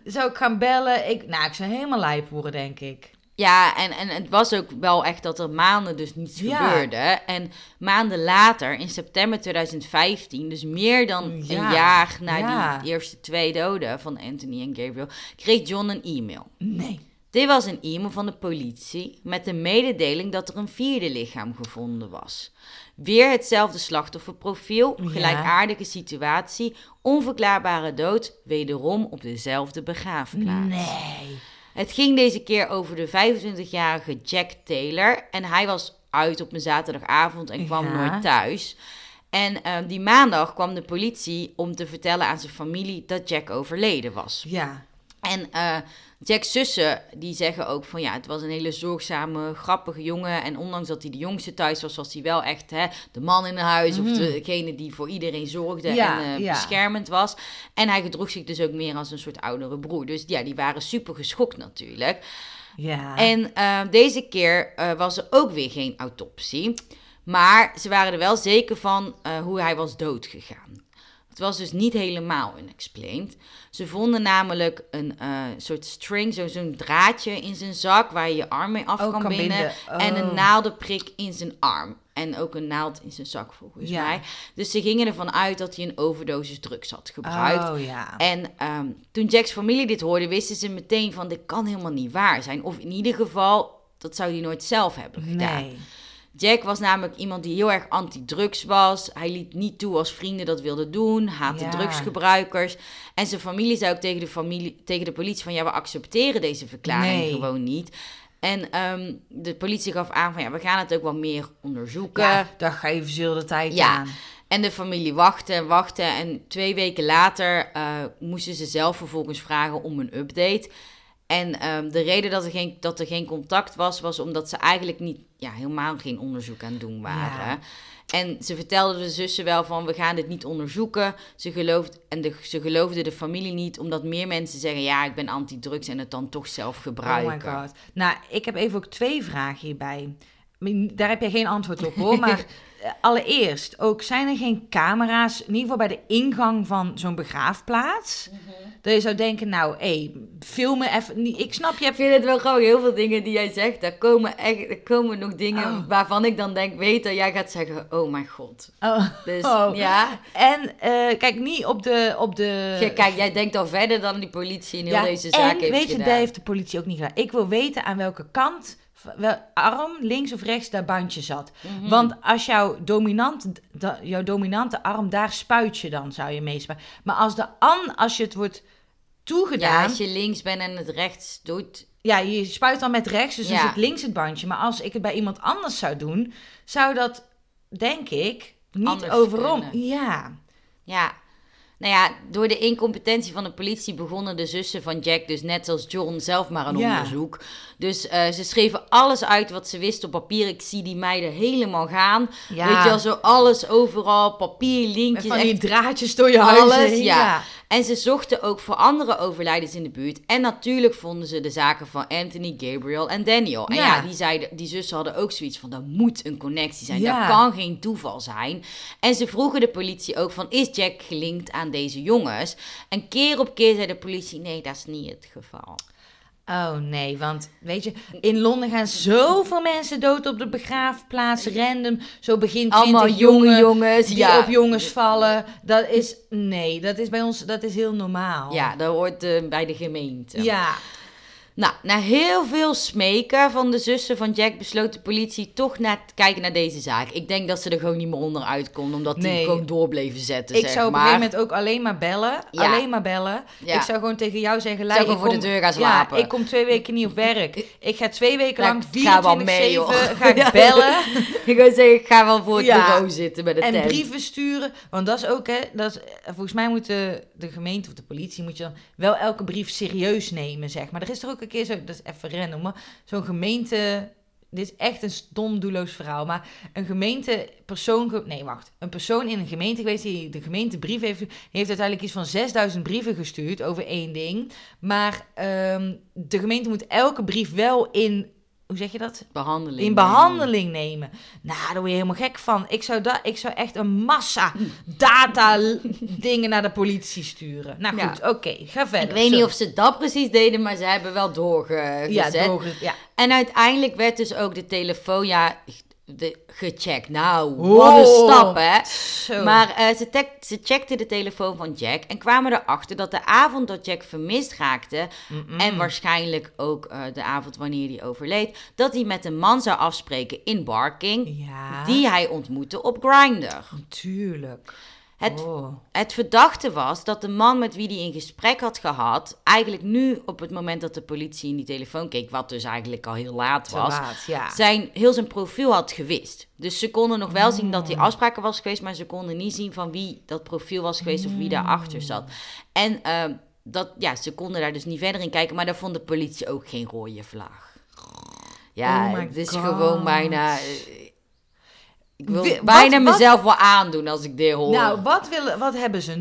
Zou ik gaan bellen? Ik, nou, ik zou helemaal lijp worden, denk ik. En, en het was ook wel echt dat er maanden dus niets Ja. gebeurde. En maanden later, in september 2015, dus meer dan Ja. een jaar na Ja. die eerste twee doden van Anthony en Gabriel, kreeg John een e-mail. Nee. Dit was een e-mail van de politie met de mededeling dat er een vierde lichaam gevonden was. Weer hetzelfde slachtofferprofiel, Ja. gelijkaardige situatie, onverklaarbare dood, wederom op dezelfde begraafplaats. Nee. Het ging deze keer over de 25-jarige Jack Taylor en hij was uit op een zaterdagavond en kwam Ja. nooit thuis. En eh, die maandag kwam de politie om te vertellen aan zijn familie dat Jack overleden was. Ja. En eh Jack's zussen, die zeggen ook van ja, het was een hele zorgzame, grappige jongen. En ondanks dat hij de jongste thuis was, was hij wel echt hè, de man in huis. Of degene die voor iedereen zorgde Mhm. Ja, en ja. beschermend was. En hij gedroeg zich dus ook meer als een soort oudere broer. Dus ja, die waren super geschokt natuurlijk. Ja. En eh, deze keer eh, was er ook weer geen autopsie. Maar ze waren er wel zeker van hoe hij was doodgegaan. Het was dus niet helemaal unexplained. Ze vonden namelijk een eh, soort string, zo- zo'n draadje in zijn zak waar je je arm mee af Oh, kan, kan binden. binden. En een Oh. naaldenprik in zijn arm. En ook een naald in zijn zak volgens Ja. mij. Dus ze gingen ervan uit dat hij een overdosis drugs had gebruikt. Oh ja. En ehm, toen Jack's familie dit hoorde, wisten ze meteen van dit kan helemaal niet waar zijn. Of in ieder geval, dat zou hij nooit zelf hebben gedaan. Nee. Jack was namelijk iemand die heel erg anti-drugs was. Hij liet niet toe als vrienden dat wilden doen. Haatte Ja. drugsgebruikers. En zijn familie zei ook tegen de, familie, tegen de politie van... ja, we accepteren deze verklaring Nee. gewoon niet. En ehm, de politie gaf aan van... ja, we gaan het ook wel meer onderzoeken. Ja, daar geven ze heel de tijd Ja. aan. En de familie wachtte en wachtte. En twee weken later eh, moesten ze zelf vervolgens vragen om een update. En ehm, de reden dat er, geen, dat er geen contact was, was omdat ze eigenlijk niet, ja, helemaal geen onderzoek aan het doen waren. Ja. En ze vertelden de zussen wel van, we gaan dit niet onderzoeken. Ze, gelooft, en de, ze geloofden de familie niet, omdat meer mensen zeggen, ja, ik ben anti-drugs en het dan toch zelf gebruiken. Oh my god. Nou, ik heb even ook twee vragen hierbij. Daar heb je geen antwoord op hoor. Maar allereerst, ook zijn er geen camera's, in ieder geval bij de ingang van zo'n begraafplaats. Dat je zou denken, nou, hé, filmen even. niet- Ik snap, je Ik hebt vind het wel gewoon heel veel dingen die jij zegt. Daar komen, echt, er komen nog dingen Oh. waarvan ik dan denk, weet dat jij gaat zeggen, oh mijn god. Oh. Dus Oh. ja. En eh, kijk, niet op de. Op de Ja, Kijk, jij denkt al verder dan die politie in heel Ja, deze zaak en heeft weet je, dat heeft de politie ook niet gedaan. Ik wil weten aan welke kant, arm, links of rechts, dat bandje zat. Mhm. Want als jouw, dominant, da- jouw dominante arm, daar spuit je dan, zou je meespuiten. Maar als, de an, als je het wordt Ja, toegedaan, als je links bent en het rechts doet. ja, je spuit dan met rechts, dus dan Ja. zit links het bandje. Maar als ik het bij iemand anders zou doen, zou dat, denk ik, niet Anders overom. kunnen. Ja. Ja. Nou ja, door de incompetentie van de politie begonnen de zussen van Jack, dus net als John, zelf maar een Ja. onderzoek. Dus eh, ze schreven alles uit wat ze wisten op papier. Ik zie die meiden helemaal gaan. Ja. Weet je wel, zo alles overal, papier, linkjes, van die echt draadjes door je huis heen, Ja. En ze zochten ook voor andere overlijdens in de buurt. En natuurlijk vonden ze de zaken van Anthony, Gabriel en Daniel. En ja, Ja. die, zeiden, die zussen hadden ook zoiets van, er moet een connectie zijn. Ja. Dat kan geen toeval zijn. En ze vroegen de politie ook van, is Jack gelinkt aan deze jongens? En keer op keer zei de politie, nee, dat is niet het geval. Oh nee, want weet je, in Londen gaan zoveel mensen dood op de begraafplaats, random. Zo begint Allemaal 20 jonge jongen jongens, die ja. op jongens vallen. Dat is, nee, dat is bij ons, dat is heel normaal. Ja, dat hoort eh, bij de gemeente. Ja, Nou, na heel veel smeken van de zussen van Jack besloot de politie toch naar te kijken naar deze zaak. Ik denk dat ze er gewoon niet meer onderuit kon, omdat die gewoon door bleven zetten. Ik zeg zou op een maar. gegeven moment ook alleen maar bellen. Ja. Alleen maar bellen. Ja. Ik zou gewoon tegen jou zeggen... Gewoon ik voor kom- de deur gaan slapen. Ja, ik kom twee weken niet op werk. Ik ga twee weken lang ik ga wel mee, 24-7 joh. ga ik bellen. Ik wil zeggen, ik ga wel voor het bureau zitten met de En tent. brieven sturen. Want dat is ook, hè. Dat is, volgens mij moet de, de gemeente of de politie... moet je dan wel elke brief serieus nemen, zeg maar. Er is er ook een keer zo... Dat is even random, maar zo'n gemeente... Dit is echt een stom, doelloos verhaal. Maar een gemeentepersoon... ge- Nee, wacht. Een persoon in een gemeente geweest die de gemeentebrief heeft... heeft uiteindelijk iets van 6000 brieven gestuurd over één ding. Maar ehm, de gemeente moet elke brief wel in... Hoe zeg je dat? Behandeling. in behandeling nemen. Nou, daar word je helemaal gek van. Ik zou, da ik zou echt een massa data dingen naar de politie sturen. Nou Ja. goed, oké, ga verder. Ik weet niet of ze dat precies deden, maar ze hebben wel doorgezet. ja, doorge- ja. En uiteindelijk werd dus ook de telefoon ja, de, gecheckt. Nou, Oh. wat een stap, hè? Zo. Maar eh, ze, ze checkten de telefoon van Jack en kwamen erachter dat de avond dat Jack vermist raakte, Mm-mm. en waarschijnlijk ook eh, de avond wanneer hij overleed, dat hij met een man zou afspreken in Barking, Ja, die hij ontmoette op Grindr. natuurlijk. Het Oh. het verdachte was dat de man met wie hij in gesprek had gehad, eigenlijk nu op het moment dat de politie in die telefoon keek, wat dus eigenlijk al heel laat was, laat, ja. zijn, heel zijn profiel had gewist. Dus ze konden nog wel zien dat hij Mm. afspraken was geweest, maar ze konden niet zien van wie dat profiel was geweest of wie daarachter zat. En ehm, dat, ja, ze konden daar dus niet verder in kijken, maar daar vond de politie ook geen rode vlag. Ja, Oh my het is God. gewoon bijna... Ik wil Wi- bijna wat- wat- mezelf wel aandoen als ik dit hoor. Nou, wat, willen, wat hebben ze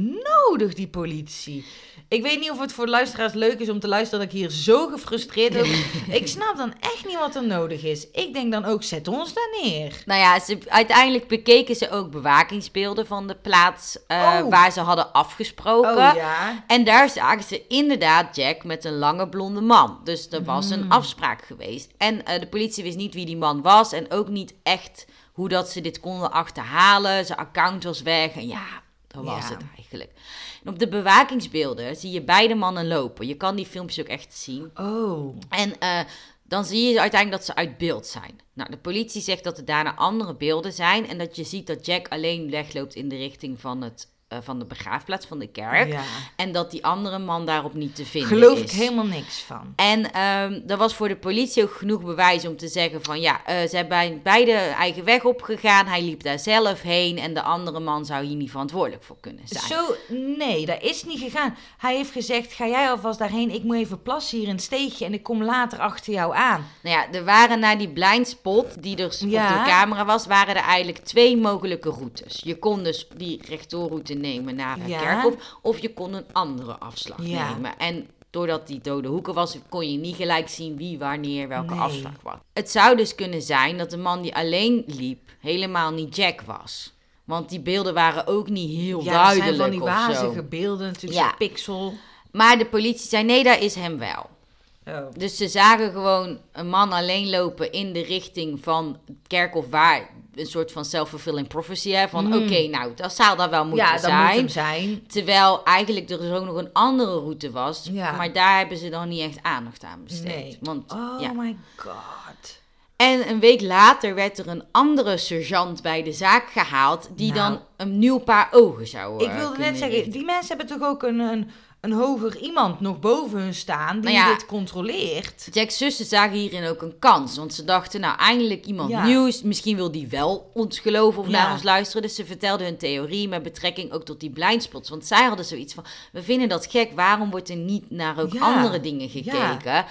nodig, die politie? Ik weet niet of het voor de luisteraars leuk is om te luisteren dat ik hier zo gefrustreerd over... ik snap dan echt niet wat er nodig is. Ik denk dan ook, zet ons daar neer. Nou ja, ze, uiteindelijk bekeken ze ook bewakingsbeelden van de plaats eh, Oh. waar ze hadden afgesproken. Oh ja. En daar zagen ze inderdaad Jack met een lange blonde man. Dus er was Hmm. een afspraak geweest. En eh, de politie wist niet wie die man was. En ook niet echt hoe dat ze dit konden achterhalen. Zijn account was weg. En ja, dat was Ja. het eigenlijk. En op de bewakingsbeelden zie je beide mannen lopen. Je kan die filmpjes ook echt zien. Oh. En eh, dan zie je uiteindelijk dat ze uit beeld zijn. Nou, de politie zegt dat er daarna andere beelden zijn. En dat je ziet dat Jack alleen wegloopt in de richting van, het, eh, van de begraafplaats van de kerk. Ja. En dat die andere man daarop niet te vinden Geloof is. ik helemaal niks van. En ehm er was voor de politie ook genoeg bewijs om te zeggen van ja, eh, ze hebben beide eigen weg opgegaan. Hij liep daar zelf heen en de andere man zou hier niet verantwoordelijk voor kunnen zijn. Zo, nee, dat is niet gegaan. Hij heeft gezegd, ga jij alvast daarheen? Ik moet even plassen hier in het steegje en ik kom later achter jou aan. Nou ja, er waren naar die blind spot die er Ja. op de camera was, waren er eigenlijk twee mogelijke routes. Je kon dus die nemen naar het Ja. kerkhof of je kon een andere afslag Ja. nemen. En doordat die dode hoeken was, kon je niet gelijk zien wie wanneer welke Nee. afslag was. Het zou dus kunnen zijn dat de man die alleen liep helemaal niet Jack was. Want die beelden waren ook niet heel Ja, dat zijn duidelijk van die wazige beelden, natuurlijk Ja. pixel. Maar de politie zei nee, daar is hem wel. Oh. Dus ze zagen gewoon een man alleen lopen in de richting van het kerkhof waar een soort van self-fulfilling prophecy hè, van Mm. oké, nou, dat zou dat wel moeten Ja, dat zijn. moet hem zijn. Terwijl eigenlijk er dus ook nog een andere route was, Ja. maar daar hebben ze dan niet echt aandacht aan besteed. Nee. Want, Oh ja. my god. En een week later werd er een andere sergeant bij de zaak gehaald die Nou. dan een nieuw paar ogen zou Ik eh, wilde net zeggen, die mensen hebben toch ook een, een, een hoger iemand nog boven hun staan die Nou ja. dit controleert. Jack's zussen zagen hierin ook een kans. Want ze dachten, nou, eindelijk iemand Ja. nieuws. Misschien wil die wel ons geloven of Ja. naar ons luisteren. Dus ze vertelden hun theorie met betrekking ook tot die blindspots. Want zij hadden zoiets van, we vinden dat gek. Waarom wordt er niet naar ook andere dingen gekeken?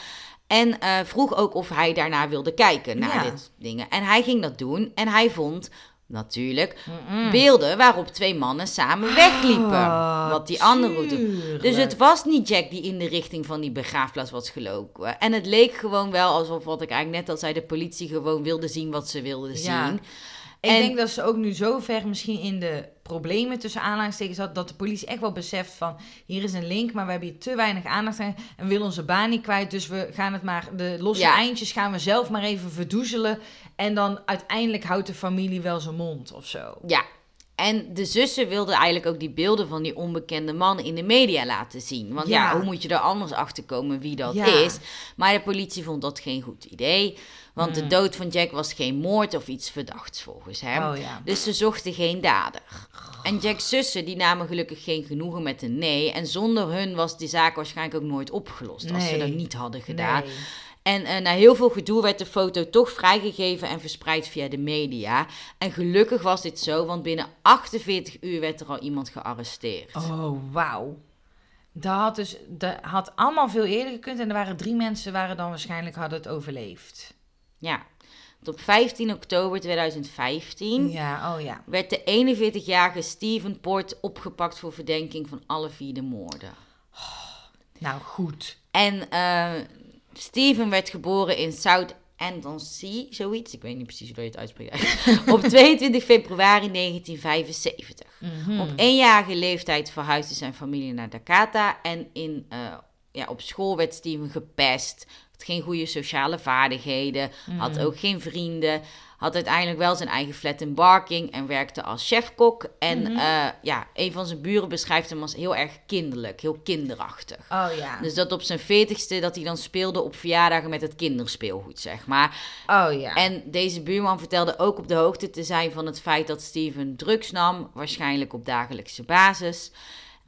En eh, vroeg ook of hij daarna wilde kijken, naar dit dingen. En hij ging dat doen. En hij vond, natuurlijk, Mm. beelden waarop twee mannen samen wegliepen. Ah, wat die andere route. Dus het was niet Jack die in de richting van die begraafplaats was gelopen. En het leek gewoon wel alsof, wat ik eigenlijk net al zei, de politie gewoon wilde zien wat ze wilden Ja. zien. Ik En- denk dat ze ook nu zo ver misschien in de problemen tussen aanhalingstekens had... dat de politie echt wel beseft van... hier is een link, maar we hebben hier te weinig aandacht aan... en willen onze baan niet kwijt. Dus we gaan het maar... de losse Ja. eindjes gaan we zelf maar even verdoezelen... en dan uiteindelijk houdt de familie wel zijn mond of zo. Ja, En de zussen wilden eigenlijk ook die beelden van die onbekende man in de media laten zien. Want ja, Ja. hoe moet je er anders achter komen wie dat Ja. is? Maar de politie vond dat geen goed idee. Want de Hmm. dood van Jack was geen moord of iets verdachts volgens hem. Oh ja. Dus ze zochten geen dader. En Jack's zussen die namen gelukkig geen genoegen met een nee. En zonder hun was die zaak waarschijnlijk ook nooit opgelost. Als ze dat niet hadden gedaan. Nee. En eh, na heel veel gedoe werd de foto toch vrijgegeven en verspreid via de media. En gelukkig was dit zo, want binnen 48 uur werd er al iemand gearresteerd. Oh, wauw. Dat had dus dat had allemaal veel eerder gekund. En er waren drie mensen waren dan waarschijnlijk hadden het overleefd. Ja. Want op 15 oktober 2015 Ja, oh ja. werd de 41-jarige Steven Port opgepakt voor verdenking van alle vier de moorden. Nou, goed. En eh, Steven werd geboren in South Anglesey, zoiets. Ik weet niet precies hoe je het uitspreekt. op 22 februari 1975. Mhm. Op eenjarige leeftijd verhuisde zijn familie naar Dakota. En in, eh, ja, op school werd Steven gepest. Had geen goede sociale vaardigheden. Had ook geen vrienden. Had uiteindelijk wel zijn eigen flat in Barking. En werkte als chefkok. En eh, ja, een van zijn buren beschrijft hem als heel erg kinderlijk. Heel kinderachtig. Oh ja. Dus dat op zijn veertigste dat hij dan speelde op verjaardagen met het kinderspeelgoed, zeg maar. Oh ja. En deze buurman vertelde ook op de hoogte te zijn van het feit dat Steven drugs nam, waarschijnlijk op dagelijkse basis.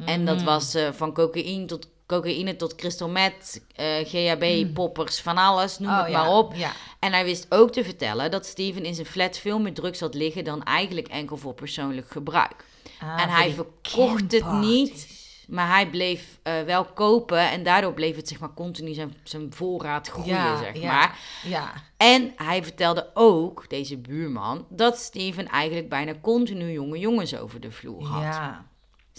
En dat was eh, van cocaïne tot cocaïne tot crystal meth, eh, GHB, poppers, van alles, noem oh, het ja. maar op. Ja. En hij wist ook te vertellen dat Steven in zijn flat veel meer drugs had liggen dan eigenlijk enkel voor persoonlijk gebruik. Ah, en hij verkocht het niet, maar hij bleef eh, wel kopen en daardoor bleef het zeg maar continu zijn, zijn voorraad groeien, Ja, zeg ja. maar. Ja. En hij vertelde ook, deze buurman, dat Steven eigenlijk bijna continu jonge jongens over de vloer had. Ja.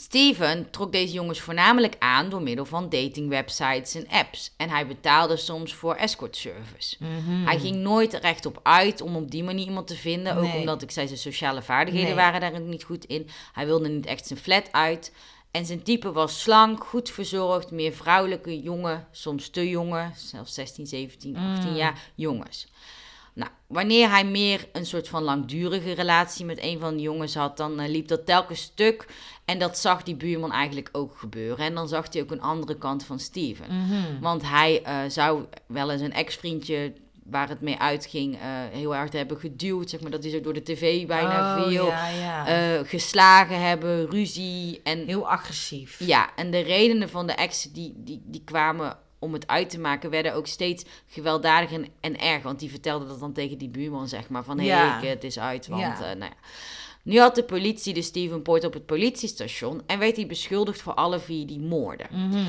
Steven trok deze jongens voornamelijk aan door middel van datingwebsites en apps. En hij betaalde soms voor escort service. Mhm. Hij ging nooit rechtop uit om op die manier iemand te vinden. Ook Nee. omdat ik zei, zijn sociale vaardigheden Nee. waren daar niet goed in. Hij wilde niet echt zijn flat uit. En zijn type was slank, goed verzorgd, meer vrouwelijke jongen, soms te jonge, zelfs 16, 17, 18 Mm. jaar, jongens. Nou, wanneer hij meer een soort van langdurige relatie met een van de jongens had, dan eh, liep dat telkens stuk. En dat zag die buurman eigenlijk ook gebeuren. En dan zag hij ook een andere kant van Steven. Mhm. Want hij eh, zou wel eens een ex-vriendje waar het mee uitging, eh, heel hard hebben geduwd. Zeg maar, dat hij zo door de tv bijna Oh, viel. Ja, ja. eh, geslagen hebben, ruzie. En Heel agressief. ja, en de redenen van de exen die, die, die kwamen om het uit te maken, werden ook steeds gewelddadiger en, en erg. Want die vertelde dat dan tegen die buurman, zeg maar, van hé, Ja. hey, het is uit, want Ja. nou ja. Nu had de politie de Steven Port op het politiestation en werd hij beschuldigd voor alle vier die moorden. Mhm.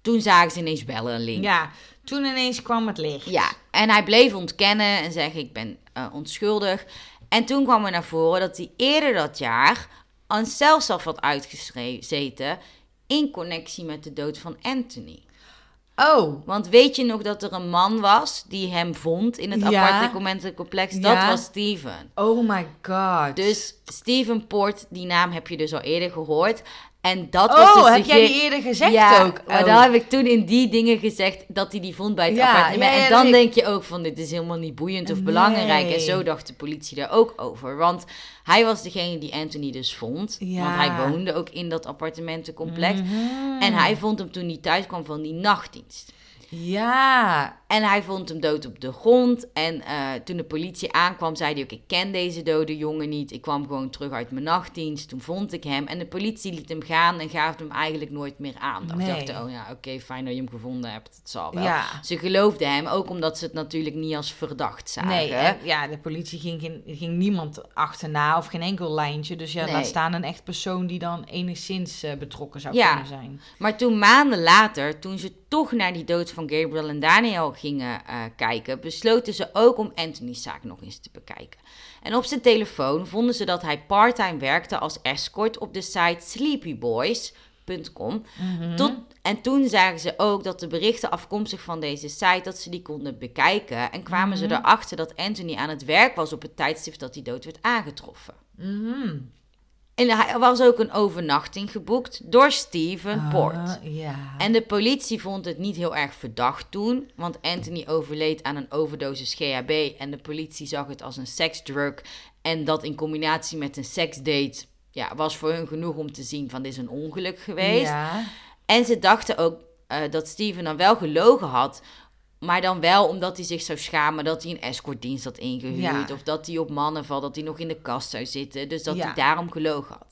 Toen zagen ze ineens wel een link. Ja, toen ineens kwam het licht. Ja, en hij bleef ontkennen en zeggen ik ben eh, onschuldig. En toen kwam er naar voren dat hij eerder dat jaar een celstraf had uitgezeten in connectie met de dood van Anthony. Oh, Want weet je nog dat er een man was die hem vond in het Ja. appartementencomplex? Dat Ja. was Steven. oh my god. Dus Steven Port, die naam heb je dus al eerder gehoord. En dat oh, was dus heb jij die eerder gezegd ja, ook? maar Oh. dan heb ik toen in die dingen gezegd dat hij die vond bij het Ja, appartement. ja, en dan ik- denk je ook van, dit is helemaal niet boeiend of Nee. belangrijk. En zo dacht de politie daar ook over. Want hij was degene die Anthony dus vond. Want hij woonde ook in dat appartementencomplex. Mhm. En hij vond hem toen hij thuis kwam van die nachtdienst. Ja. En hij vond hem dood op de grond. En eh, toen de politie aankwam, zei hij ook: Ik ken deze dode jongen niet. Ik kwam gewoon terug uit mijn nachtdienst. Toen vond ik hem. En de politie liet hem gaan en gaf hem eigenlijk nooit meer aandacht. Nee. dachten: Oh ja, oké, fijn dat je hem gevonden hebt. Het zal wel. Ja. Ze geloofden hem ook omdat ze het natuurlijk niet als verdacht zagen. Nee, ja, de politie ging, geen, ging niemand achterna of geen enkel lijntje. Dus ja, Nee. laat staan een echt persoon die dan enigszins eh, betrokken zou Ja. kunnen zijn. Maar toen maanden later, toen ze toch naar die dood van Gabriel en Daniel gingen eh, kijken, besloten ze ook om Anthony's zaak nog eens te bekijken. En op zijn telefoon vonden ze dat hij parttime werkte als escort op de site sleepyboys.com. Mhm. Tot, en toen zagen ze ook dat de berichten afkomstig van deze site, dat ze die konden bekijken. En kwamen Mhm. ze erachter dat Anthony aan het werk was op het tijdstip dat hij dood werd aangetroffen. Mhm. En er was ook een overnachting geboekt door Steven Port. Ah, ja. En de politie vond het niet heel erg verdacht toen, want Anthony overleed aan een overdosis GHB en de politie zag het als een seksdrug en dat in combinatie met een seksdate ja, was voor hun genoeg om te zien van dit is een ongeluk geweest. Ja. En ze dachten ook eh, dat Steven dan wel gelogen had. Maar dan wel omdat hij zich zou schamen dat hij een escortdienst had ingehuurd. Ja. Of dat hij op mannen valt, dat hij nog in de kast zou zitten. Dus dat Ja. hij daarom gelogen had.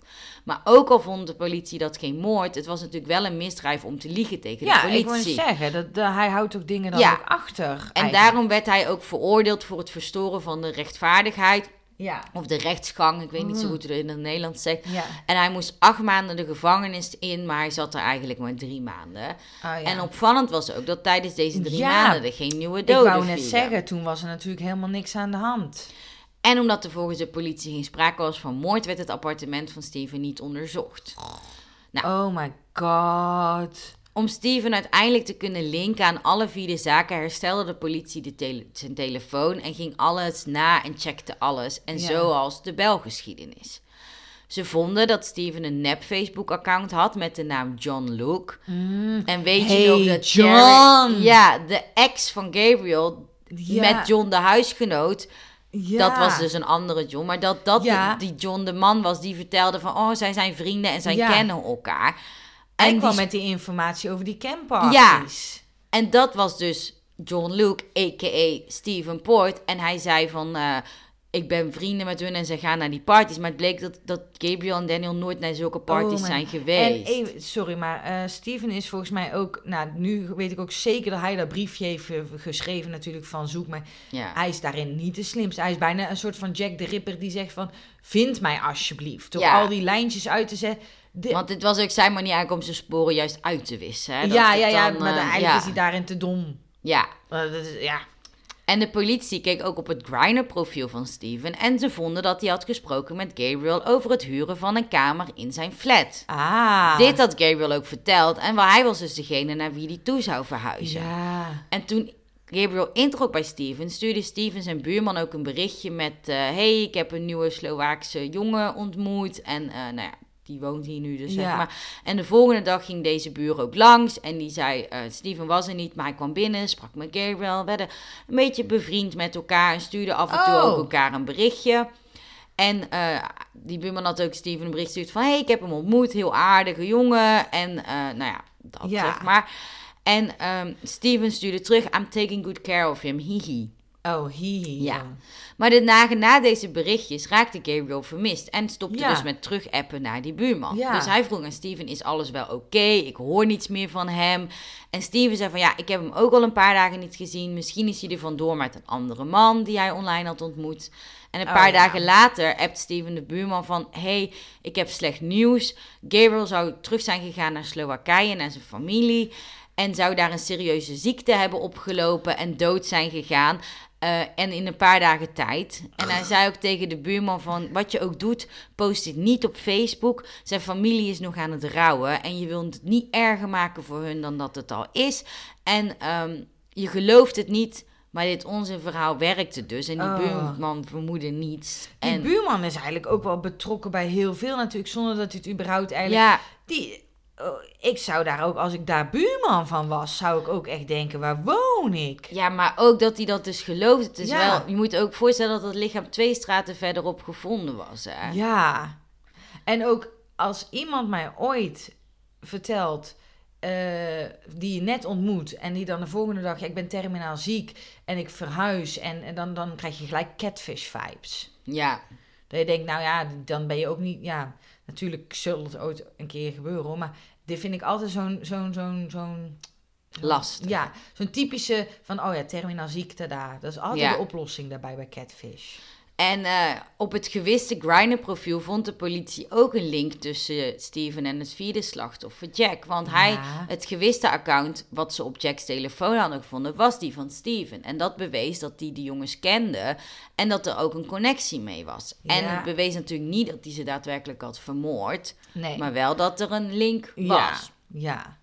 Maar ook al vond de politie dat geen moord, het was natuurlijk wel een misdrijf om te liegen tegen de Ja, politie. ik wil zeggen, dat, hij houdt ook dingen dan Ja. ook achter. en eigenlijk. daarom werd hij ook veroordeeld voor het verstoren van de rechtvaardigheid. Ja. Of de rechtsgang, ik weet niet zo Mm. goed hoe het in het Nederlands zegt. Ja. En hij moest acht maanden de gevangenis in, maar hij zat er eigenlijk maar drie maanden. Oh, ja. En opvallend was ook dat tijdens deze drie maanden er geen nieuwe ik doden wou net vielen. zeggen, toen was er natuurlijk helemaal niks aan de hand. En omdat er volgens de politie geen sprake was van moord, werd het appartement van Steven niet onderzocht. Nou. Oh my god. Om Steven uiteindelijk te kunnen linken aan alle vier de zaken, herstelde de politie de tele- zijn telefoon en ging alles na en checkte alles. En Ja. zoals de belgeschiedenis. Ze vonden dat Steven een nep Facebook-account had met de naam John Luke. En weet Hey, je nog dat John! Ja, de ex van Gabriel Ja. met John de huisgenoot. Ja. Dat was dus een andere John. Maar dat, dat Ja. die John de man was die vertelde van... Oh, zij zijn vrienden en zij kennen elkaar. Hij En, kwam die- met die informatie over die camparties. en dat was dus John Luke, a.k.a. Steven Port. En hij zei van... eh, ik ben vrienden met hun en ze gaan naar die parties. Maar het bleek dat, dat Gabriel en Daniel nooit naar zulke parties Oh, zijn man. geweest. En sorry, maar eh, Steven is volgens mij ook... Nou, nu weet ik ook zeker dat hij dat briefje heeft ge- geschreven natuurlijk van zoek mij. ja. Hij is daarin niet de slimste. Hij is bijna een soort van Jack de Ripper die zegt van... Vind mij alsjeblieft. Door Ja. al die lijntjes uit te zetten. De- Want het was ook zijn manier eigenlijk om zijn sporen juist uit te wissen. Hè? Dat ja, ja, ja, dan, maar eh, eigenlijk ja. is hij daarin te dom. Ja, Eh, dat is, ja. En de politie keek ook op het Grindr-profiel van Steven en ze vonden dat hij had gesproken met Gabriel over het huren van een kamer in zijn flat. Ah. Dit had Gabriel ook verteld en hij was dus degene naar wie hij toe zou verhuizen. Ja. En toen Gabriel introk bij Steven, stuurde Steven zijn buurman ook een berichtje met... eh, hey, ik heb een nieuwe Slovaakse jongen ontmoet en eh, nou ja, die woont hier nu dus, zeg Ja. maar. En de volgende dag ging deze buur ook langs en die zei... eh, Steven was er niet, maar hij kwam binnen, sprak met Gabriel, werden een beetje bevriend met elkaar... en stuurden af en toe Oh. ook elkaar een berichtje... En eh, die buurman had ook Steven een bericht gestuurd van... hey, ik heb hem ontmoet, heel aardige jongen. En eh, nou ja, dat Ja. zeg maar. En ehm, Steven stuurde terug... I'm taking good care of him, hihi. Oh, hi. Ja. Maar de dagen na deze berichtjes raakte Gabriel vermist... en stopte Ja. dus met terugappen naar die buurman. Ja. Dus hij vroeg aan Steven, is alles wel oké? Ik hoor niets meer van hem. En Steven zei van, ja, ik heb hem ook al een paar dagen niet gezien. Misschien is hij er vandoor met een andere man... die hij online had ontmoet... En een Oh, paar ja. dagen later appt Steven de buurman van... hey, ik heb slecht nieuws. Gabriel zou terug zijn gegaan naar Slowakije, naar zijn familie... en zou daar een serieuze ziekte hebben opgelopen en dood zijn gegaan... Eh, en in een paar dagen tijd. En hij zei ook tegen de buurman van... wat je ook doet, post dit niet op Facebook. Zijn familie is nog aan het rouwen... en je wilt het niet erger maken voor hun dan dat het al is. En ehm, je gelooft het niet... Maar dit onze verhaal werkte dus. En die Oh. buurman vermoedde niets. Die en buurman is eigenlijk ook wel betrokken bij heel veel natuurlijk, zonder dat hij het überhaupt eigenlijk... ja, Die, ik zou daar ook, als ik daar buurman van was, zou ik ook echt denken, waar woon ik? ja, maar ook dat hij dat dus gelooft. Het is Ja. wel, je moet ook voorstellen dat het lichaam twee straten verderop gevonden was. Hè? Ja. En ook als iemand mij ooit vertelt, eh, die je net ontmoet en die dan de volgende dag, ja, ik ben terminaal ziek en ik verhuis en, en dan, dan krijg je gelijk catfish vibes. ja. Dat je denkt, nou ja, dan ben je ook niet, ja, natuurlijk zal het ooit een keer gebeuren maar dit vind ik altijd zo'n, zo'n, zo'n, zo'n Lastig. Ja, zo'n typische van, oh ja, terminaal ziekte daar. Dat is altijd Ja. de oplossing daarbij bij catfish. En eh, op het gewiste Grindr-profiel vond de politie ook een link tussen Steven en het vierde slachtoffer, Jack. Want hij, het gewiste account wat ze op Jack's telefoon hadden gevonden, was die van Steven. En dat bewees dat hij de jongens kende en dat er ook een connectie mee was. En het bewees natuurlijk niet dat hij ze daadwerkelijk had vermoord, Nee. maar wel dat er een link was. ja, ja.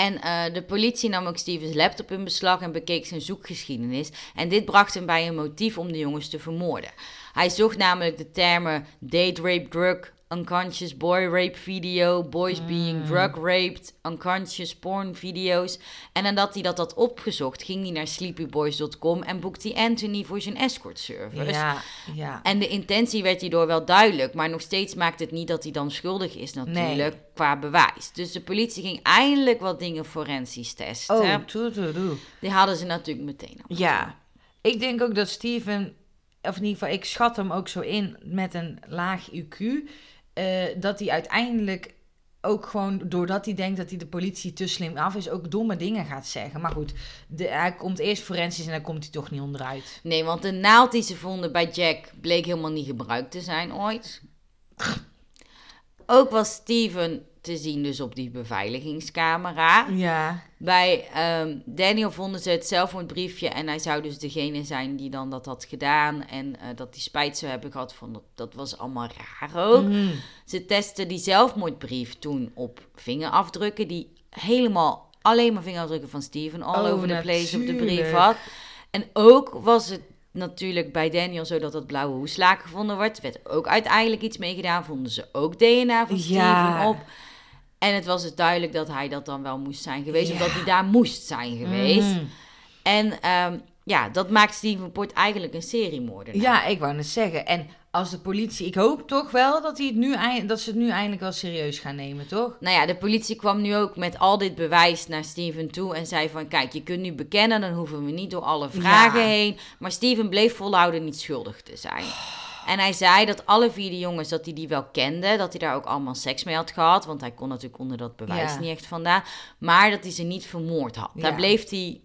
En eh, de politie nam ook Stevens laptop in beslag en bekeek zijn zoekgeschiedenis. En dit bracht hem bij een motief om de jongens te vermoorden. Hij zocht namelijk de termen date, rape, drug, unconscious boy rape video, boys being Mm. drug raped, unconscious porn video's. En nadat hij dat had opgezocht, ging hij naar sleepyboys.com en boekte hij Anthony voor zijn escort service. Ja, ja. En de intentie werd hierdoor wel duidelijk, maar nog steeds maakt het niet dat hij dan schuldig is natuurlijk qua bewijs. Dus de politie ging eindelijk wat dingen forensisch testen. Oh, toe, toe, toe. Die hadden ze natuurlijk meteen al. Ja. Ik denk ook dat Steven, of in ieder geval, ik schat hem ook zo in met een laag IQ, eh, dat hij uiteindelijk ook gewoon, doordat hij denkt dat hij de politie te slim af is, ook domme dingen gaat zeggen. Maar goed, hij komt eerst forensisch en dan komt hij toch niet onderuit. Nee, want de naald die ze vonden bij Jack bleek helemaal niet gebruikt te zijn ooit. Ook was Steven te zien dus op die beveiligingscamera. Ja. Bij ehm, Daniel vonden ze het zelfmoordbriefje en hij zou dus degene zijn die dan dat had gedaan en eh, dat hij spijt zou hebben gehad van dat, dat was allemaal raar ook. Mhm. Ze testten die zelfmoordbrief toen op vingerafdrukken die helemaal alleen maar vingerafdrukken van Steven all Oh, over the place op de brief had. En ook was het natuurlijk bij Daniel zo dat dat blauwe hoeslaak gevonden wordt. Er werd ook uiteindelijk iets mee gedaan. Vonden ze ook DNA van Ja. Steven op. En het was dus duidelijk dat hij dat dan wel moest zijn geweest. Ja. Omdat hij daar moest zijn geweest. Mhm. En ehm, ja, dat maakt Steven Port eigenlijk een seriemoordenaar. Ja, ik wou net zeggen. En als de politie, ik hoop toch wel dat, hij het nu, dat ze het nu eindelijk wel serieus gaan nemen, toch? Nou ja, de politie kwam nu ook met al dit bewijs naar Steven toe en zei van... Kijk, je kunt nu bekennen, dan hoeven we niet door alle vragen Ja. heen. Maar Steven bleef volhouden niet schuldig te zijn. En hij zei dat alle vier de jongens, dat hij die wel kende. Dat hij daar ook allemaal seks mee had gehad. Want hij kon natuurlijk onder dat bewijs Ja. niet echt vandaan. Maar dat hij ze niet vermoord had. Daar, Ja. bleef hij,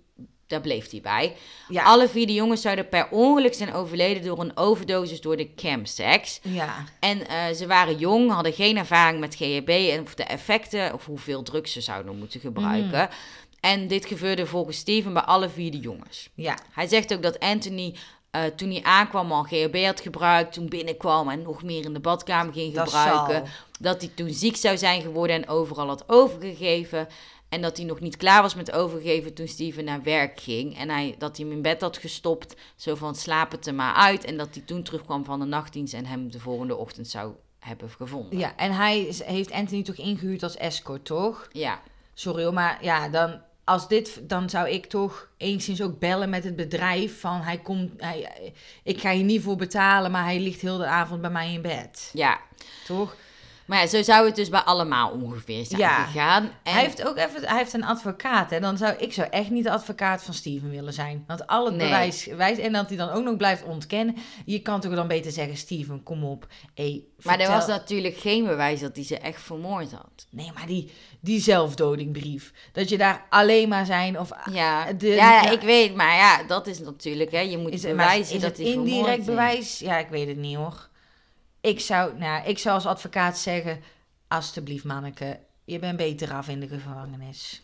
daar bleef hij bij. Ja. Alle vier de jongens zouden per ongeluk zijn overleden door een overdosis door de chemsex. Ja. En eh, ze waren jong, hadden geen ervaring met GHB en of de effecten of hoeveel drugs ze zouden moeten gebruiken. Mhm. En dit gebeurde volgens Steven bij alle vier de jongens. Ja. Hij zegt ook dat Anthony eh, toen hij aankwam al GHB had gebruikt, toen binnenkwam en nog meer in de badkamer ging Dat gebruiken. zal. Dat hij toen ziek zou zijn geworden en overal had overgegeven. En dat hij nog niet klaar was met overgeven toen Steven naar werk ging. En hij, dat hij hem in bed had gestopt, zo van slaap het er maar uit. En dat hij toen terugkwam van de nachtdienst en hem de volgende ochtend zou hebben gevonden. Ja, en hij heeft Anthony toch ingehuurd als escort, toch? Ja, Sorry hoor, maar ja, dan, als dit, dan zou ik toch enigszins ook bellen met het bedrijf van hij komt, hij, ik ga hier niet voor betalen, maar hij ligt heel de avond bij mij in bed, ja. toch? Maar ja, zo zou het dus bij allemaal ongeveer zijn Ja. gegaan. En Hij heeft ook even, hij heeft een advocaat, hè? Dan zou ik zou echt niet de advocaat van Steven willen zijn, want al het Nee. bewijs wijst en dat hij dan ook nog blijft ontkennen. Je kan toch dan beter zeggen, Steven, kom op, hey, maar er was natuurlijk geen bewijs dat hij ze echt vermoord had. Nee, maar die, die zelfdodingbrief. Dat je daar alleen maar zijn of... Ja, de- ja, ik weet, maar ja, dat is natuurlijk, hè, je moet Is, bewijzen is dat hij vermoord indirect is. bewijs? Ja, ik weet het niet hoor. Ik zou, nou, ik zou als advocaat zeggen... Alsjeblieft, manneke, je bent beter af in de gevangenis.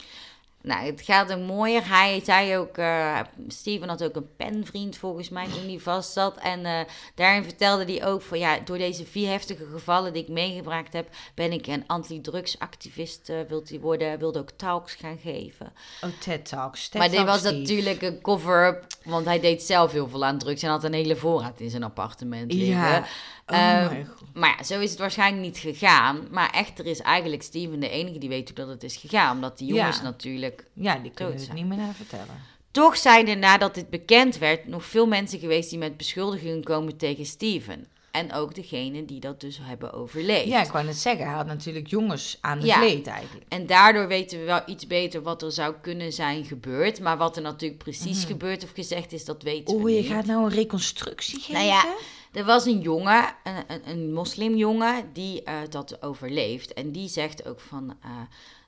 Nou, het gaat ook mooier. Hij zei ook, eh, Steven had ook een penvriend volgens mij toen hij vast zat. En eh, daarin vertelde hij ook van ja, door deze vier heftige gevallen die ik meegebracht heb, ben ik een antidrugsactivist, eh wilt hij worden, wilde ook talks gaan geven. Oh, TED Talks. TED maar dit was Steve. natuurlijk een cover-up, want hij deed zelf heel veel aan drugs en had een hele voorraad in zijn appartement liggen. Ja. Oh Ehm. Maar ja, zo is het waarschijnlijk niet gegaan. Maar echter is eigenlijk Steven de enige die weet hoe dat het is gegaan. Omdat die jongens Ja. natuurlijk Ja, die kunnen het niet meer naar vertellen. Toch zijn er nadat dit bekend werd nog veel mensen geweest die met beschuldigingen komen tegen Steven. En ook degene die dat dus hebben overleefd. Ja, ik wou net zeggen, hij had natuurlijk jongens aan de Ja. vleet eigenlijk. En daardoor weten we wel iets beter wat er zou kunnen zijn gebeurd. Maar wat er natuurlijk precies gebeurd of gezegd is, dat weten we Mhm. Oeh, je niet. gaat nou een reconstructie geven? Nou ja, er was een jongen, een, een, een moslimjongen, die eh, dat overleeft. En die zegt ook van, eh,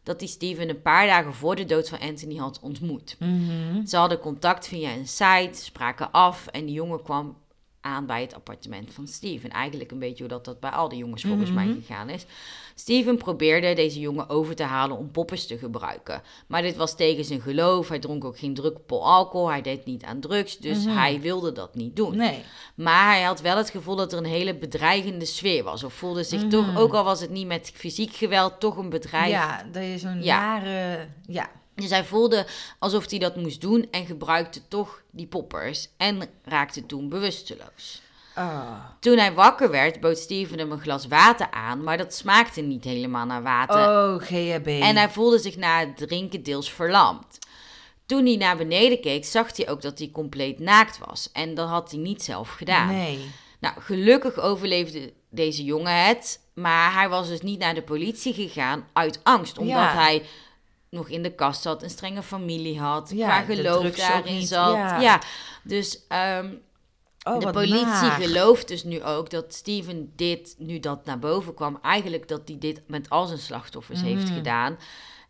dat hij Steven een paar dagen voor de dood van Anthony had ontmoet. Mhm. Ze hadden contact via een site, spraken af en die jongen kwam aan bij het appartement van Steven. Eigenlijk een beetje hoe dat, dat bij al die jongens volgens mij gegaan is. Steven probeerde deze jongen over te halen om poppers te gebruiken. Maar dit was tegen zijn geloof. Hij dronk ook geen druppel alcohol. Hij deed niet aan drugs. Dus hij wilde dat niet doen. Nee. Maar hij had wel het gevoel dat er een hele bedreigende sfeer was. Of voelde zich Mhm. toch, ook al was het niet met fysiek geweld, toch een bedreiging. Ja, dat is zo'n Ja. nare... Ja. Dus hij voelde alsof hij dat moest doen en gebruikte toch die poppers en raakte toen bewusteloos. Oh. Toen hij wakker werd, bood Steven hem een glas water aan, maar dat smaakte niet helemaal naar water. Oh, GHB. En hij voelde zich na het drinken deels verlamd. Toen hij naar beneden keek, zag hij ook dat hij compleet naakt was. En dat had hij niet zelf gedaan. Nee. Nou, gelukkig overleefde deze jongen het. Maar hij was dus niet naar de politie gegaan uit angst. Omdat Ja. hij nog in de kast zat, een strenge familie had. Ja, qua geloof daarin niet, zat. ja. Ja, dus ehm, Oh, de politie gelooft dus nu ook dat Steven dit, nu dat naar boven kwam, eigenlijk dat hij dit met al zijn slachtoffers heeft Mhm. gedaan.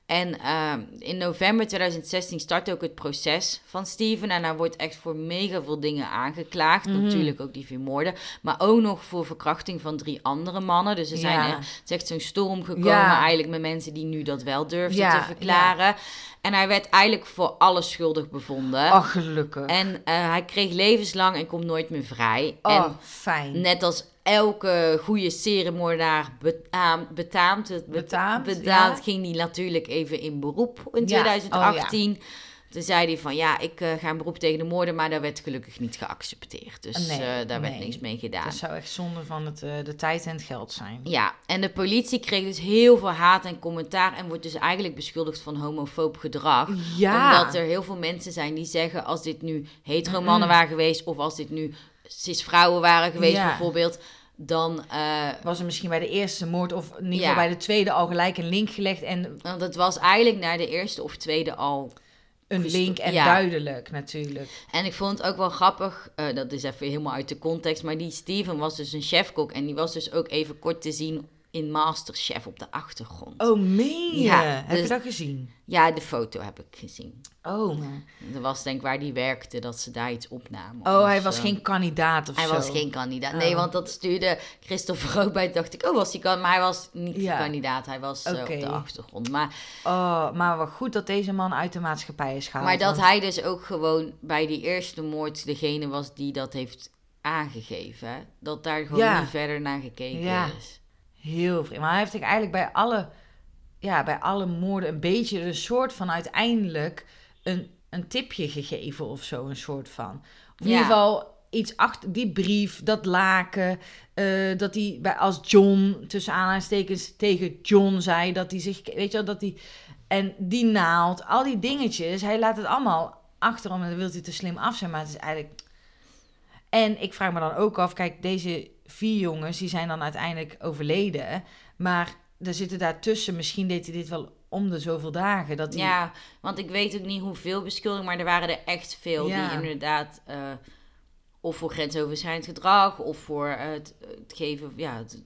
En ehm, in november 2016 start ook het proces van Steven. En hij wordt echt voor mega veel dingen aangeklaagd. Mhm. Natuurlijk ook die vier moorden. Maar ook nog voor verkrachting van drie andere mannen. Dus er zijn Ja. het is echt zo'n storm gekomen Ja. eigenlijk met mensen die nu dat wel durfden Ja, te verklaren. En hij werd eigenlijk voor alles schuldig bevonden. Oh, gelukkig. En eh, hij kreeg levenslang en komt nooit meer vrij. oh, En fijn. net als elke goede seriemoordenaar betaamd, betaamt, het, Betaamt, betaamt, ja. ging hij natuurlijk even in beroep in Ja, 2018. Toen zei hij van ja, ik eh, ga een beroep tegen de moorden, maar dat werd gelukkig niet geaccepteerd. Dus Nee, eh, daar werd niks mee gedaan. Dat zou echt zonde van het, eh, de tijd en het geld zijn. Ja, en de politie kreeg dus heel veel haat en commentaar en wordt dus eigenlijk beschuldigd van homofoob gedrag. Ja. Omdat er heel veel mensen zijn die zeggen als dit nu hetero mannen waren geweest of als dit nu cis vrouwen waren geweest Ja. bijvoorbeeld, dan... eh, Was er misschien bij de eerste moord of in ieder Ja. geval bij de tweede al gelijk een link gelegd en want het was eigenlijk naar de eerste of tweede al. een link en ja. duidelijk natuurlijk. En ik vond het ook wel grappig, eh, dat is even helemaal uit de context, maar die Steven was dus een chefkok en die was dus ook even kort te zien in Masterchef op de achtergrond. Oh, meen je? Ja, Heb dus- je dat gezien? Ja, de foto heb ik gezien. Oh. Dat was denk ik waar die werkte, dat ze daar iets opnamen. Oh, hij Dus, was eh, geen kandidaat of Hij zo. was geen kandidaat. Nee, Oh. want dat stuurde Christopher ook bij. Dacht ik, oh, was hij kan. Maar hij was niet Ja. kandidaat. Hij was eh, Oké. op de achtergrond. Maar, Oh, maar wat goed dat deze man uit de maatschappij is gehaald. maar dat want- hij dus ook gewoon bij die eerste moord degene was die dat heeft aangegeven. Dat daar gewoon Ja. niet verder naar gekeken Ja. is. Heel vreemd. Maar hij heeft zich eigenlijk bij alle, ja, bij alle moorden een beetje een soort van uiteindelijk een, een tipje gegeven of zo. Een soort van. Of in Ja. ieder geval iets achter die brief, dat laken. eh, dat hij bij, als John, tussen aanhalingstekens, tegen John zei dat hij zich, weet je wel, dat hij. En die naald, al die dingetjes. Hij laat het allemaal achterom en dan wil hij te slim af zijn. Maar het is eigenlijk. En ik vraag me dan ook af, kijk, deze vier jongens, die zijn dan uiteindelijk overleden. Maar er zitten daartussen, misschien deed hij dit wel om de zoveel dagen. Dat hij, Ja, want ik weet ook niet hoeveel beschuldigingen, maar er waren er echt veel Ja. die inderdaad eh, of voor grensoverschrijdend gedrag of voor het, het geven, ja, het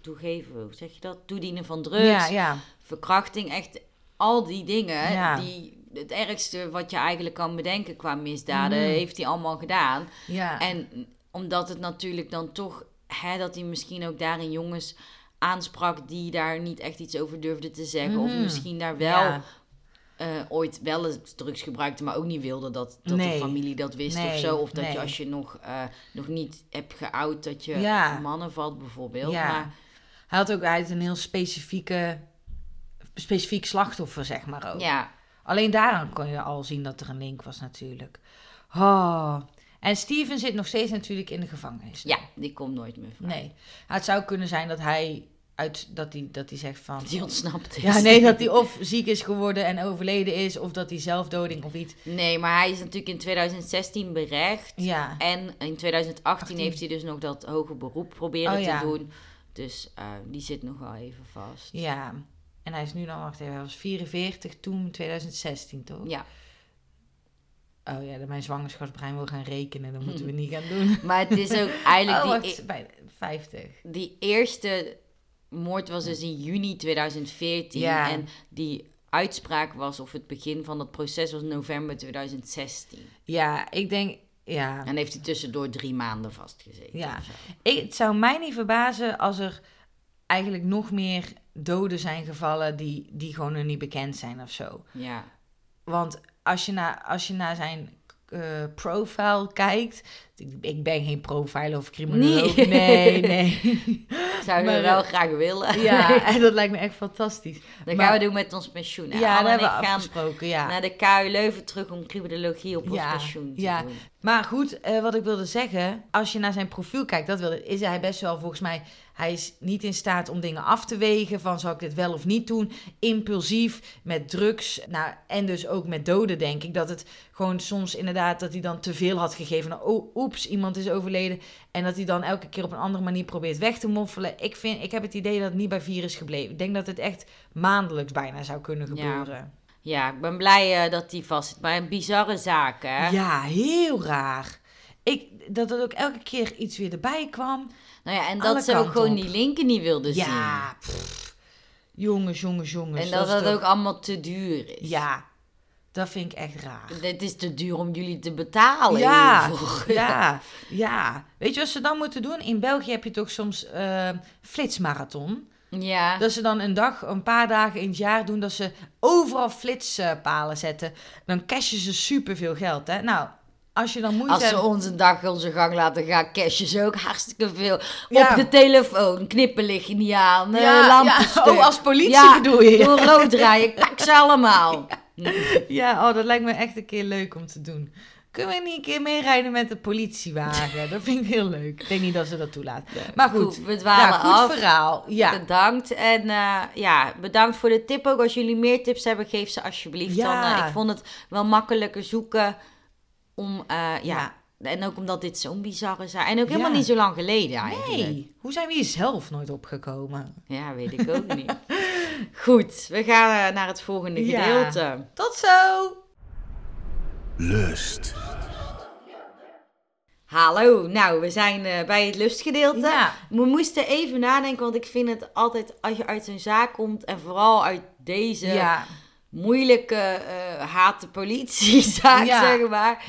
toegeven, hoe zeg je dat? Toedienen van drugs, ja, ja, verkrachting, echt al die dingen Ja. die het ergste wat je eigenlijk kan bedenken qua misdaden Mhm. heeft hij allemaal gedaan. ja. En omdat het natuurlijk dan toch, hè, dat hij misschien ook daarin jongens aansprak die daar niet echt iets over durfden te zeggen. Of Mhm. misschien daar wel Ja. eh, ooit wel eens drugs gebruikte, maar ook niet wilde dat, dat Nee. de familie dat wist of zo. Of dat nee. je als je nog, eh, nog niet hebt geout dat je Ja. mannen valt bijvoorbeeld. Ja. Maar Hij had ook hij had een heel specifieke, specifiek slachtoffer, zeg maar ook. ja, Alleen daaraan kon je al zien dat er een link was natuurlijk. Oh. En Steven zit nog steeds natuurlijk in de gevangenis. ja, die komt nooit meer vrij. Nee. Het zou kunnen zijn dat hij, uit, dat hij, dat hij zegt van... Die ontsnapt is. Ja, nee, dat hij of ziek is geworden en overleden is, of dat hij zelfdoding of iets. Nee, maar hij is natuurlijk in 2016 berecht. Ja. En in 2018 18. heeft hij dus nog dat hoge beroep proberen Oh, ja. te doen. Dus eh, die zit nog wel even vast. Ja. En hij is nu dan, wacht even, hij was 44 toen 2016, toch? Ja, Oh ja, dat mijn zwangerschapsbrein wil gaan rekenen, dat moeten we niet gaan doen. maar het is ook eigenlijk oh, die, wacht, bij 50. die eerste moord was dus in juni 2014. Ja. En die uitspraak was, of het begin van het proces was november 2016. Ja, ik denk, ja. En heeft hij tussendoor drie maanden vastgezeten. Ja. Ik, het zou mij niet verbazen als er eigenlijk nog meer doden zijn gevallen die, die gewoon nog niet bekend zijn of zo. ja. Want als je naar, als je naar zijn eh, profile kijkt. Ik, ben geen profiler of criminoloog. Nee. Nee, we Maar, wel eh, graag willen. ja, en dat lijkt me echt fantastisch. Dat Maar- gaan we doen met ons pensioen. Ja, dat hebben we afgesproken. Ja. naar de KU Leuven terug om criminologie op ons Ja, pensioen te ja. doen. Maar goed, eh, wat ik wilde zeggen, als je naar zijn profiel kijkt, dat wilde, is hij best wel volgens mij, hij is niet in staat om dingen af te wegen van zal ik dit wel of niet doen, impulsief met drugs, nou en dus ook met doden denk ik dat het gewoon soms inderdaad dat hij dan te veel had gegeven. Nou, oh, oeps, iemand is overleden en dat hij dan elke keer op een andere manier probeert weg te moffelen. Ik vind, ik heb het idee dat het niet bij vier is gebleven. Ik denk dat het echt maandelijks bijna zou kunnen gebeuren. Ja. Ja, ik ben blij uh, dat die vast zit. Maar een bizarre zaak, hè? Ja, heel raar. Ik, dat er ook elke keer iets weer erbij kwam. Nou ja, en dat ze ook gewoon die linken niet wilden zien. Ja, jongens, jongens, jongens. En dat, het ook allemaal te duur is. Ja, dat vind ik echt raar. Het is te duur om jullie te betalen. Ja, ja, ja. Weet je wat ze dan moeten doen? In België heb je toch soms uh, flitsmarathon. Ja. Dat ze dan een dag, een paar dagen in het jaar doen dat ze overal flitspalen zetten. Dan cashen ze superveel geld. Hè? Nou, als je dan moeite Als ze ons een dag onze gang laten gaan, cashen ze ook hartstikke veel. Op de telefoon, knippen lig je niet aan, eh, ja, lampen ja. Oh, als politie bedoel je? Door rood rijden, kak ze allemaal. Ja. oh, dat lijkt me echt een keer leuk om te doen. Kunnen we niet een keer meerijden met de politiewagen? Dat vind ik heel leuk. Ik denk niet dat ze dat toelaten. maar goed, we dwalen ja, goed af. verhaal. Ja. Bedankt. En uh, ja, bedankt voor de tip ook. Als jullie meer tips hebben, geef ze alsjeblieft. Ja. Dan, uh, ik vond het wel makkelijker zoeken om... Uh, ja. ja. En ook omdat dit zo'n bizarre is. En ook helemaal niet zo lang geleden eigenlijk. Nee. Hoe zijn we hier zelf nooit opgekomen? Ja, weet ik ook niet. Goed, we gaan naar het volgende gedeelte. Tot zo! Lust. Hallo, nou, we zijn uh, bij het lustgedeelte. Ja. We moesten even nadenken, want ik vind het altijd, als je uit een zaak komt en vooral uit deze ja. moeilijke uh, haat de politiezaak, ja. zeg maar.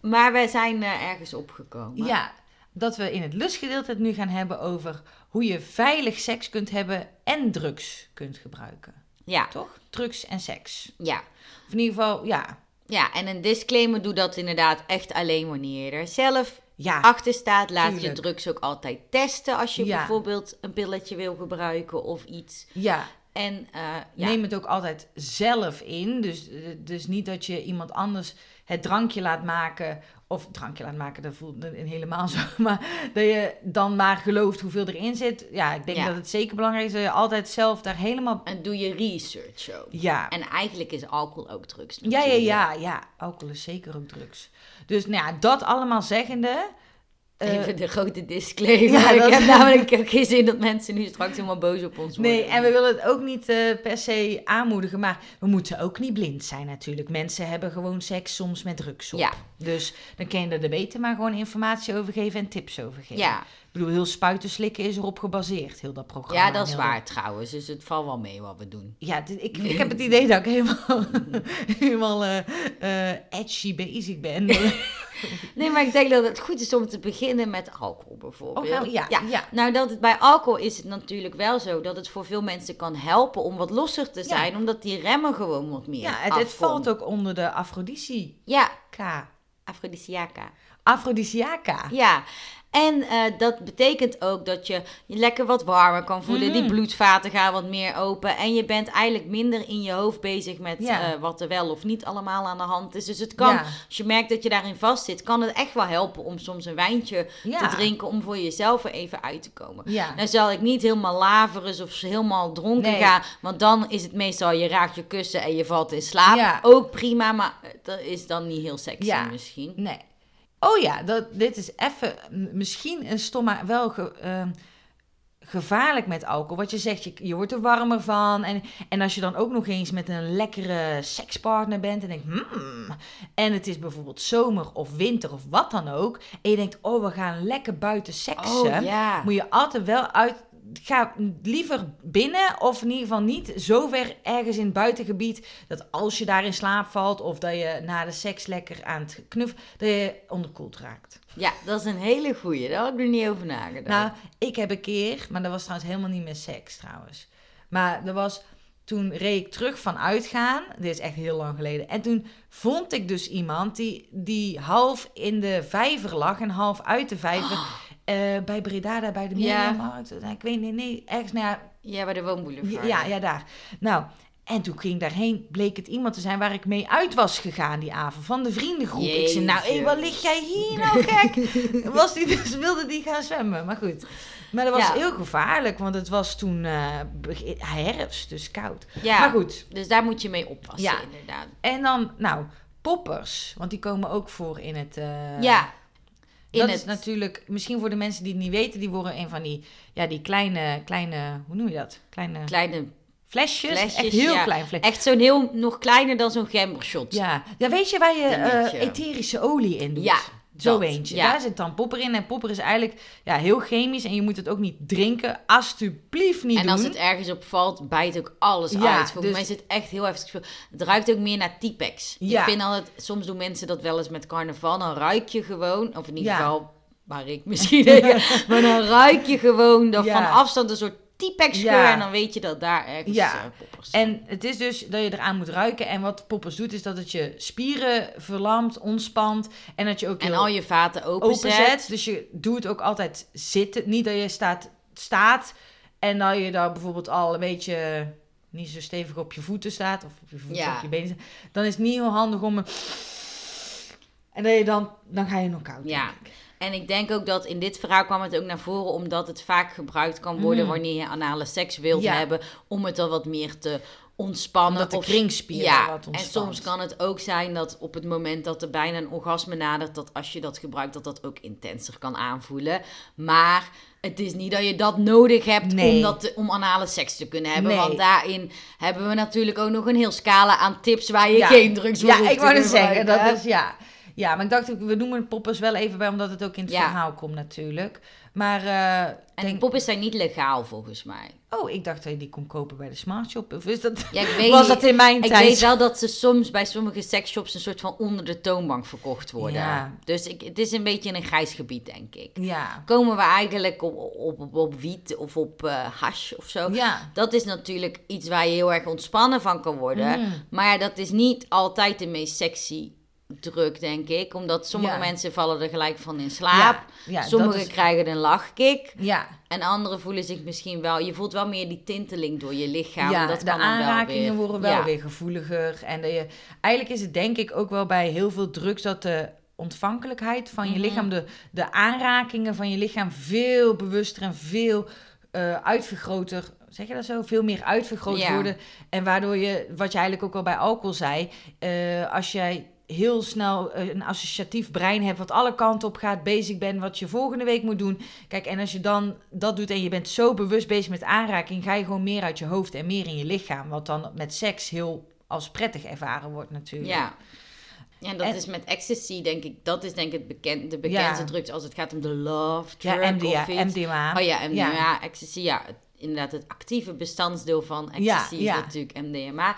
Maar wij zijn uh, ergens opgekomen. Ja, dat we in het lustgedeelte het nu gaan hebben over hoe je veilig seks kunt hebben en drugs kunt gebruiken. Ja. Toch? Drugs en seks. Ja. Of in ieder geval, ja, ja, en een disclaimer doe dat inderdaad echt alleen wanneer je er zelf ja, achter staat. Laat tuurlijk. je drugs ook altijd testen als je ja. bijvoorbeeld een pilletje wil gebruiken of iets. Ja. En, uh, ja. Neem het ook altijd zelf in. Dus, dus niet dat je iemand anders het drankje laat maken. Of drankje laat maken, dat voelt helemaal zo. Maar dat je dan maar gelooft hoeveel erin zit. Ja, ik denk ja. dat het zeker belangrijk is dat je altijd zelf daar helemaal... En doe je research ook. Ja. En eigenlijk is alcohol ook drugs. Ja, ja, ja, ja. Alcohol is zeker ook drugs. Dus nou ja, dat allemaal zeggende... Even de grote disclaimer. Ja, ik heb namelijk ook geen zin dat mensen nu straks helemaal boos op ons worden. Nee, en we willen het ook niet uh, per se aanmoedigen. Maar we moeten ook niet blind zijn natuurlijk. Mensen hebben gewoon seks soms met drugs op. Ja. Dus dan kun je er beter maar gewoon informatie over geven en tips over geven. Ja. Ik bedoel, heel spuiten slikken is erop gebaseerd, heel dat programma. Ja, dat is waar trouwens. Dus het valt wel mee wat we doen. Ja, ik, ik heb het idee dat ik helemaal, helemaal uh, uh, edgy bezig ben. nee, maar ik denk dat het goed is om te beginnen met alcohol bijvoorbeeld. Oh, nou, ja, ja. ja. Nou, dat het, bij alcohol is het natuurlijk wel zo dat het voor veel mensen kan helpen om wat losser te zijn, ja. omdat die remmen gewoon wat meer Ja, het, het valt ook onder de afrodisiaca. Ja. Afrodisiaca. Afrodisiaca. Ja. En uh, dat betekent ook dat je je lekker wat warmer kan voelen. Mm. Die bloedvaten gaan wat meer open. En je bent eigenlijk minder in je hoofd bezig met ja. uh, wat er wel of niet allemaal aan de hand is. Dus het kan, ja. als je merkt dat je daarin vast zit, kan het echt wel helpen om soms een wijntje ja. te drinken. Om voor jezelf er even uit te komen. Dan zal ik niet helemaal laveres of helemaal dronken Nee. gaan. Want dan is het meestal je raakt je kussen en je valt in slaap. Ook prima, maar dat is dan niet heel sexy Ja. misschien. Nee. Oh ja, dat, dit is even misschien een stom, maar wel ge- ehm, gevaarlijk met alcohol. Wat je zegt, je, je wordt er warmer van. En, en als je dan ook nog eens met een lekkere sekspartner bent en denkt, hmm, en het is bijvoorbeeld zomer of winter of wat dan ook. En je denkt, oh, we gaan lekker buiten seksen. Oh ja. Moet je altijd wel uit. Ga liever binnen of in ieder geval niet zo ver ergens in het buitengebied dat als je daar in slaap valt of dat je na de seks lekker aan het knuffelen, dat je onderkoeld raakt. Ja, dat is een hele goeie. Daar had ik er niet over nagedacht. Nou, ik heb een keer, maar dat was trouwens helemaal niet met seks trouwens. Maar er was, toen reed ik terug van uitgaan, dit is echt heel lang geleden. En toen vond ik dus iemand die, die half in de vijver lag en half uit de vijver. Eh, bij Breda, daar bij de Ja. Mediamarkt. Ik weet niet, nee, ergens naar ja, bij de woonboulevard. ja, ja, daar. Nou, En toen ging ik daarheen, bleek het iemand te zijn waar ik mee uit was gegaan die avond, van de vriendengroep. Ik zei, nou, hé, wat lig jij hier nou gek? was die dus, wilde die gaan zwemmen, maar goed. Maar dat was Ja. heel gevaarlijk, want het was toen begin- herfst, dus koud. Ja, Maar goed, dus daar moet je mee oppassen, Ja. inderdaad. en dan, nou, poppers, want die komen ook voor in het... eh, ja, in dat het... is natuurlijk, misschien voor de mensen die het niet weten, die worden een van die, ja, die kleine, kleine, hoe noem je dat? Kleine kleine flesjes, flesjes, echt heel ja. klein flesje. Echt zo'n heel, nog kleiner dan zo'n gembershot. Ja. ja, weet je waar je eh, etherische olie in doet? Ja, Zo dat, eentje. ja. Daar zit dan popper in. En popper is eigenlijk ja, heel chemisch. En je moet het ook niet drinken. Alsjeblieft niet En doen. als het ergens op valt, bijt ook alles Ja, uit. Volgens dus- mij is het echt heel heftig. Het ruikt ook meer naar Tipex. Ja. Ik vind altijd, soms doen mensen dat wel eens met carnaval. Dan ruik je gewoon, of in ieder Ja. geval, waar ik misschien maar dan ruik je gewoon Ja. van afstand een soort Ja. En dan weet je dat daar ergens Ja. eh, poppers. En het is dus dat je eraan moet ruiken. En wat poppers doet, is dat het je spieren verlamt, ontspant. En dat je ook En al je vaten openzet. openzet. Dus je doet ook altijd zitten. Niet dat je staat, staat en dat je daar bijvoorbeeld al een beetje niet zo stevig op je voeten staat. Of op je voeten Ja. op je benen staat. Dan is het niet heel handig om... een- En dat je dan, dan ga je nog koud. Ja. denk ik. En ik denk ook dat in dit verhaal kwam het ook naar voren omdat het vaak gebruikt kan worden Mm. wanneer je anale seks wilt Ja. hebben. Om het dan wat meer te ontspannen. Omdat de of- kringspieren ja, wat en soms kan het ook zijn dat op het moment dat er bijna een orgasme nadert, dat als je dat gebruikt, dat dat ook intenser kan aanvoelen. Maar het is niet dat je dat nodig hebt Nee. om, dat om anale seks te kunnen hebben. Nee. Want daarin hebben we natuurlijk ook nog een heel scala aan tips waar je Ja. geen drugs voor Ja, hoeft ik wou zeggen, dat is ja. Ja, maar ik dacht, we noemen poppers wel even bij, omdat het ook in het Ja. verhaal komt natuurlijk. Maar, eh En denk, poppen zijn niet legaal volgens mij. oh, ik dacht dat je die kon kopen bij de Smart Shop. Of is dat, Ja, ik weet was dat in mijn Ik tijd? weet wel dat ze soms bij sommige seksshops een soort van onder de toonbank verkocht worden. Ja. Dus ik, het is een beetje een grijs gebied, denk ik. Ja. Komen we eigenlijk op, op, op, op wiet of op eh hash of zo. Ja. Dat is natuurlijk iets waar je heel erg ontspannen van kan worden. Mm. Maar dat is niet altijd de meest sexy druk, denk ik. Omdat sommige Ja. mensen vallen er gelijk van in slaap. Ja, ja, Sommigen is- krijgen een lachkick. Ja, En anderen voelen zich misschien wel... Je voelt wel meer die tinteling door je lichaam. ja dat de kan wel aanrakingen weer. worden wel weer gevoeliger. En dat je, eigenlijk is het denk ik ook wel bij heel veel drugs dat de ontvankelijkheid van je Mhm. lichaam, de, de aanrakingen van je lichaam veel bewuster en veel eh uitvergroter, zeg je dat zo? Veel meer uitvergroot Ja. worden. En waardoor je, wat je eigenlijk ook al bij alcohol zei, eh, als jij heel snel eh, een associatief brein hebt, wat alle kanten op gaat, bezig bent, wat je volgende week moet doen. Kijk, en als je dan dat doet en je bent zo bewust bezig met aanraking, ga je gewoon meer uit je hoofd en meer in je lichaam. Wat dan met seks heel als prettig ervaren wordt natuurlijk. Ja. Ja, dat En- is met ecstasy, denk ik. Dat is denk ik het bekend, de bekendste Ja. drugs als het gaat om de love Ja, drug iets. MDMA. Oh ja, MDMA, Ja. ecstasy. Ja, inderdaad het actieve bestandsdeel van ecstasy Ja, ja. is natuurlijk MDMA.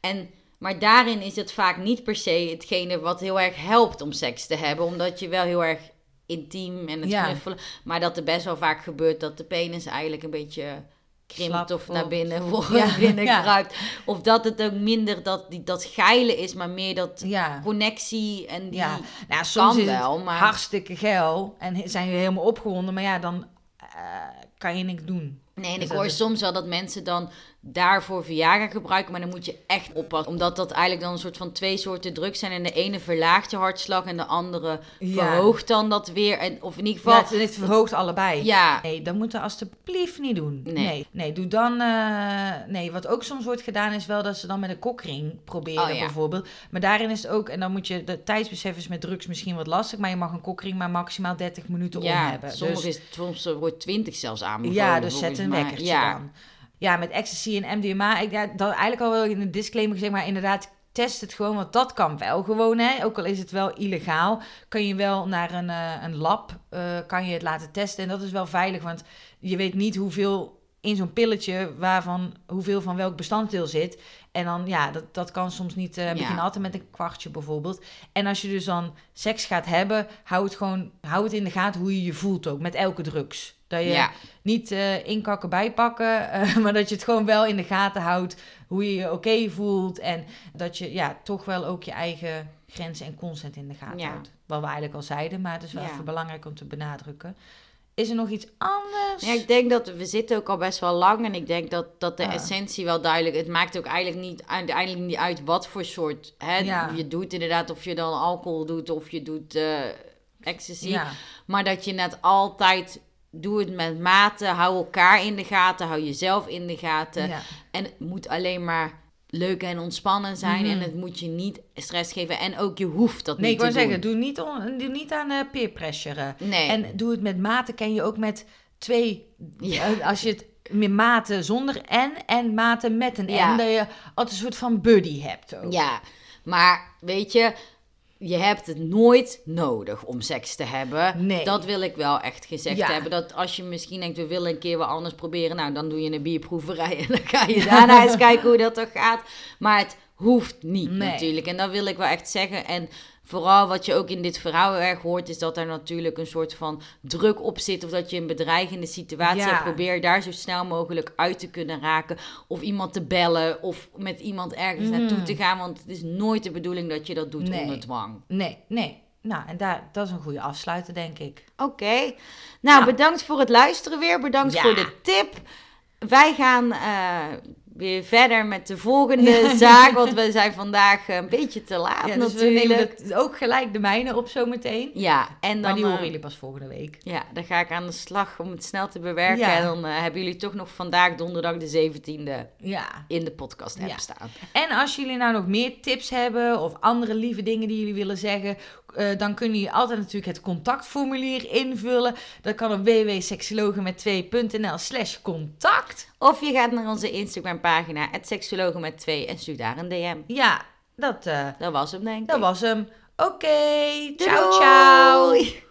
En, maar daarin is het vaak niet per se hetgene wat heel erg helpt om seks te hebben. Omdat je wel heel erg intiem en het Ja. knuffelen... Maar dat er best wel vaak gebeurt dat de penis eigenlijk een beetje krimpt Slap of naar binnen, wordt, Ja, binnen ja. Of dat het ook minder dat, die, dat geile is, maar meer dat Ja. connectie en die... Ja, nou, soms is wel, maar- hartstikke geil en zijn we helemaal opgewonden, maar ja, dan eh, kan je niks doen. Nee, en Dus ik hoor is- soms wel dat mensen dan daarvoor Viagra gebruiken, maar dan moet je echt oppassen. Omdat dat eigenlijk dan een soort van twee soorten drugs zijn. En de ene verlaagt je hartslag en de andere Ja. verhoogt dan dat weer. En, of in ieder Ja, geval... het, het verhoogt allebei. Ja, Nee, dat moet je alstublieft niet doen. Nee. Nee, nee, doe dan... eh, nee, wat ook soms wordt gedaan is wel dat ze dan met een kokring proberen Oh, ja. bijvoorbeeld. Maar daarin is het ook... En dan moet je... De tijdsbesef is met drugs misschien wat lastig, maar je mag een kokring maar maximaal 30 minuten om ja hebben. sommige Dus- is, soms eh, wordt 20 zelfs aanbevolen. Ja, dus zet een wekkertje ja. dan. Ja, met ecstasy en MDMA, ik ja, dat eigenlijk al wel in de disclaimer gezegd, maar inderdaad, test het gewoon, want dat kan wel gewoon, hè. Ook al is het wel illegaal, kan je wel naar een, eh, een lab, eh, kan je het laten testen. En dat is wel veilig, want je weet niet hoeveel in zo'n pilletje, waarvan, hoeveel van welk bestanddeel zit. En dan, ja, dat, dat kan soms niet, eh begin Ja. altijd met een kwartje bijvoorbeeld. En als je dus dan seks gaat hebben, hou het gewoon, hou het in de gaten hoe je je voelt ook, met elke drugs. Dat je Ja. niet eh, inkakken bijpakken, eh, maar dat je het gewoon wel in de gaten houdt hoe je je oké voelt. En dat je ja, toch wel ook je eigen grenzen en consent in de gaten Ja. houdt. Wat we eigenlijk al zeiden, maar het is wel Ja. even belangrijk om te benadrukken. is er nog iets anders? Ja, ik denk dat we zitten ook al best wel lang. En ik denk dat, dat de Ah. essentie wel duidelijk... Het maakt ook eigenlijk niet, uiteindelijk niet uit wat voor soort hè, Ja. je doet. Inderdaad, of je dan alcohol doet of je doet eh ecstasy. ja. Maar dat je net altijd... Doe het met mate. Hou elkaar in de gaten. Hou jezelf in de gaten. ja. En het moet alleen maar leuk en ontspannen zijn. Mhm. En het moet je niet stress geven. En ook je hoeft dat Nee, ik niet wou te zeggen, doen. doe niet, on, doe niet aan eh, peer pressure. Nee. En doe het met mate, ken je ook met twee. Ja. eh, als je het met mate zonder en en mate met een Ja. en, dat je altijd een soort van buddy hebt ook. Ja, maar weet je, je hebt het nooit nodig om seks te hebben. Nee. Dat wil ik wel echt gezegd Ja. hebben. Dat als je misschien denkt, we willen een keer wat anders proberen. Nou, dan doe je een bierproeverij en dan ga je daarna eens kijken hoe dat toch gaat. Maar het hoeft niet Nee. natuurlijk. En dat wil ik wel echt zeggen. En vooral wat je ook in dit verhaal erg hoort, is dat er natuurlijk een soort van druk op zit. Of dat je een bedreigende situatie Ja. hebt. Probeer daar zo snel mogelijk uit te kunnen raken. Of iemand te bellen. Of met iemand ergens naartoe te gaan. Want het is nooit de bedoeling dat je dat doet. Nee. onder dwang. Nee, nee. Nou, en daar, dat is een goede afsluiter, denk ik. Oké. Nou, Nou. bedankt voor het luisteren weer. Bedankt Ja. voor de tip. Wij gaan eh, weer verder met de volgende zaak. Want we zijn vandaag eh, een beetje te laat Ja, dus we natuurlijk. nemen het ook gelijk de mijne op zometeen. Ja, en dan, Maar die eh, horen jullie pas volgende week. ja, dan ga ik aan de slag om het snel te bewerken. Ja. En dan eh, hebben jullie toch nog vandaag donderdag de 17e Ja. in de podcast app staan. En als jullie nou nog meer tips hebben of andere lieve dingen die jullie willen zeggen, eh, dan kunnen jullie altijd natuurlijk het contactformulier invullen. Dat kan op www.seksologen met 2.nl slash contact. Of je gaat naar onze Instagram pagina, het seksologen met 2 en stuur daar een DM. Ja, dat, eh, Dat was hem denk ik. dat was hem. Oké, ciao ciao.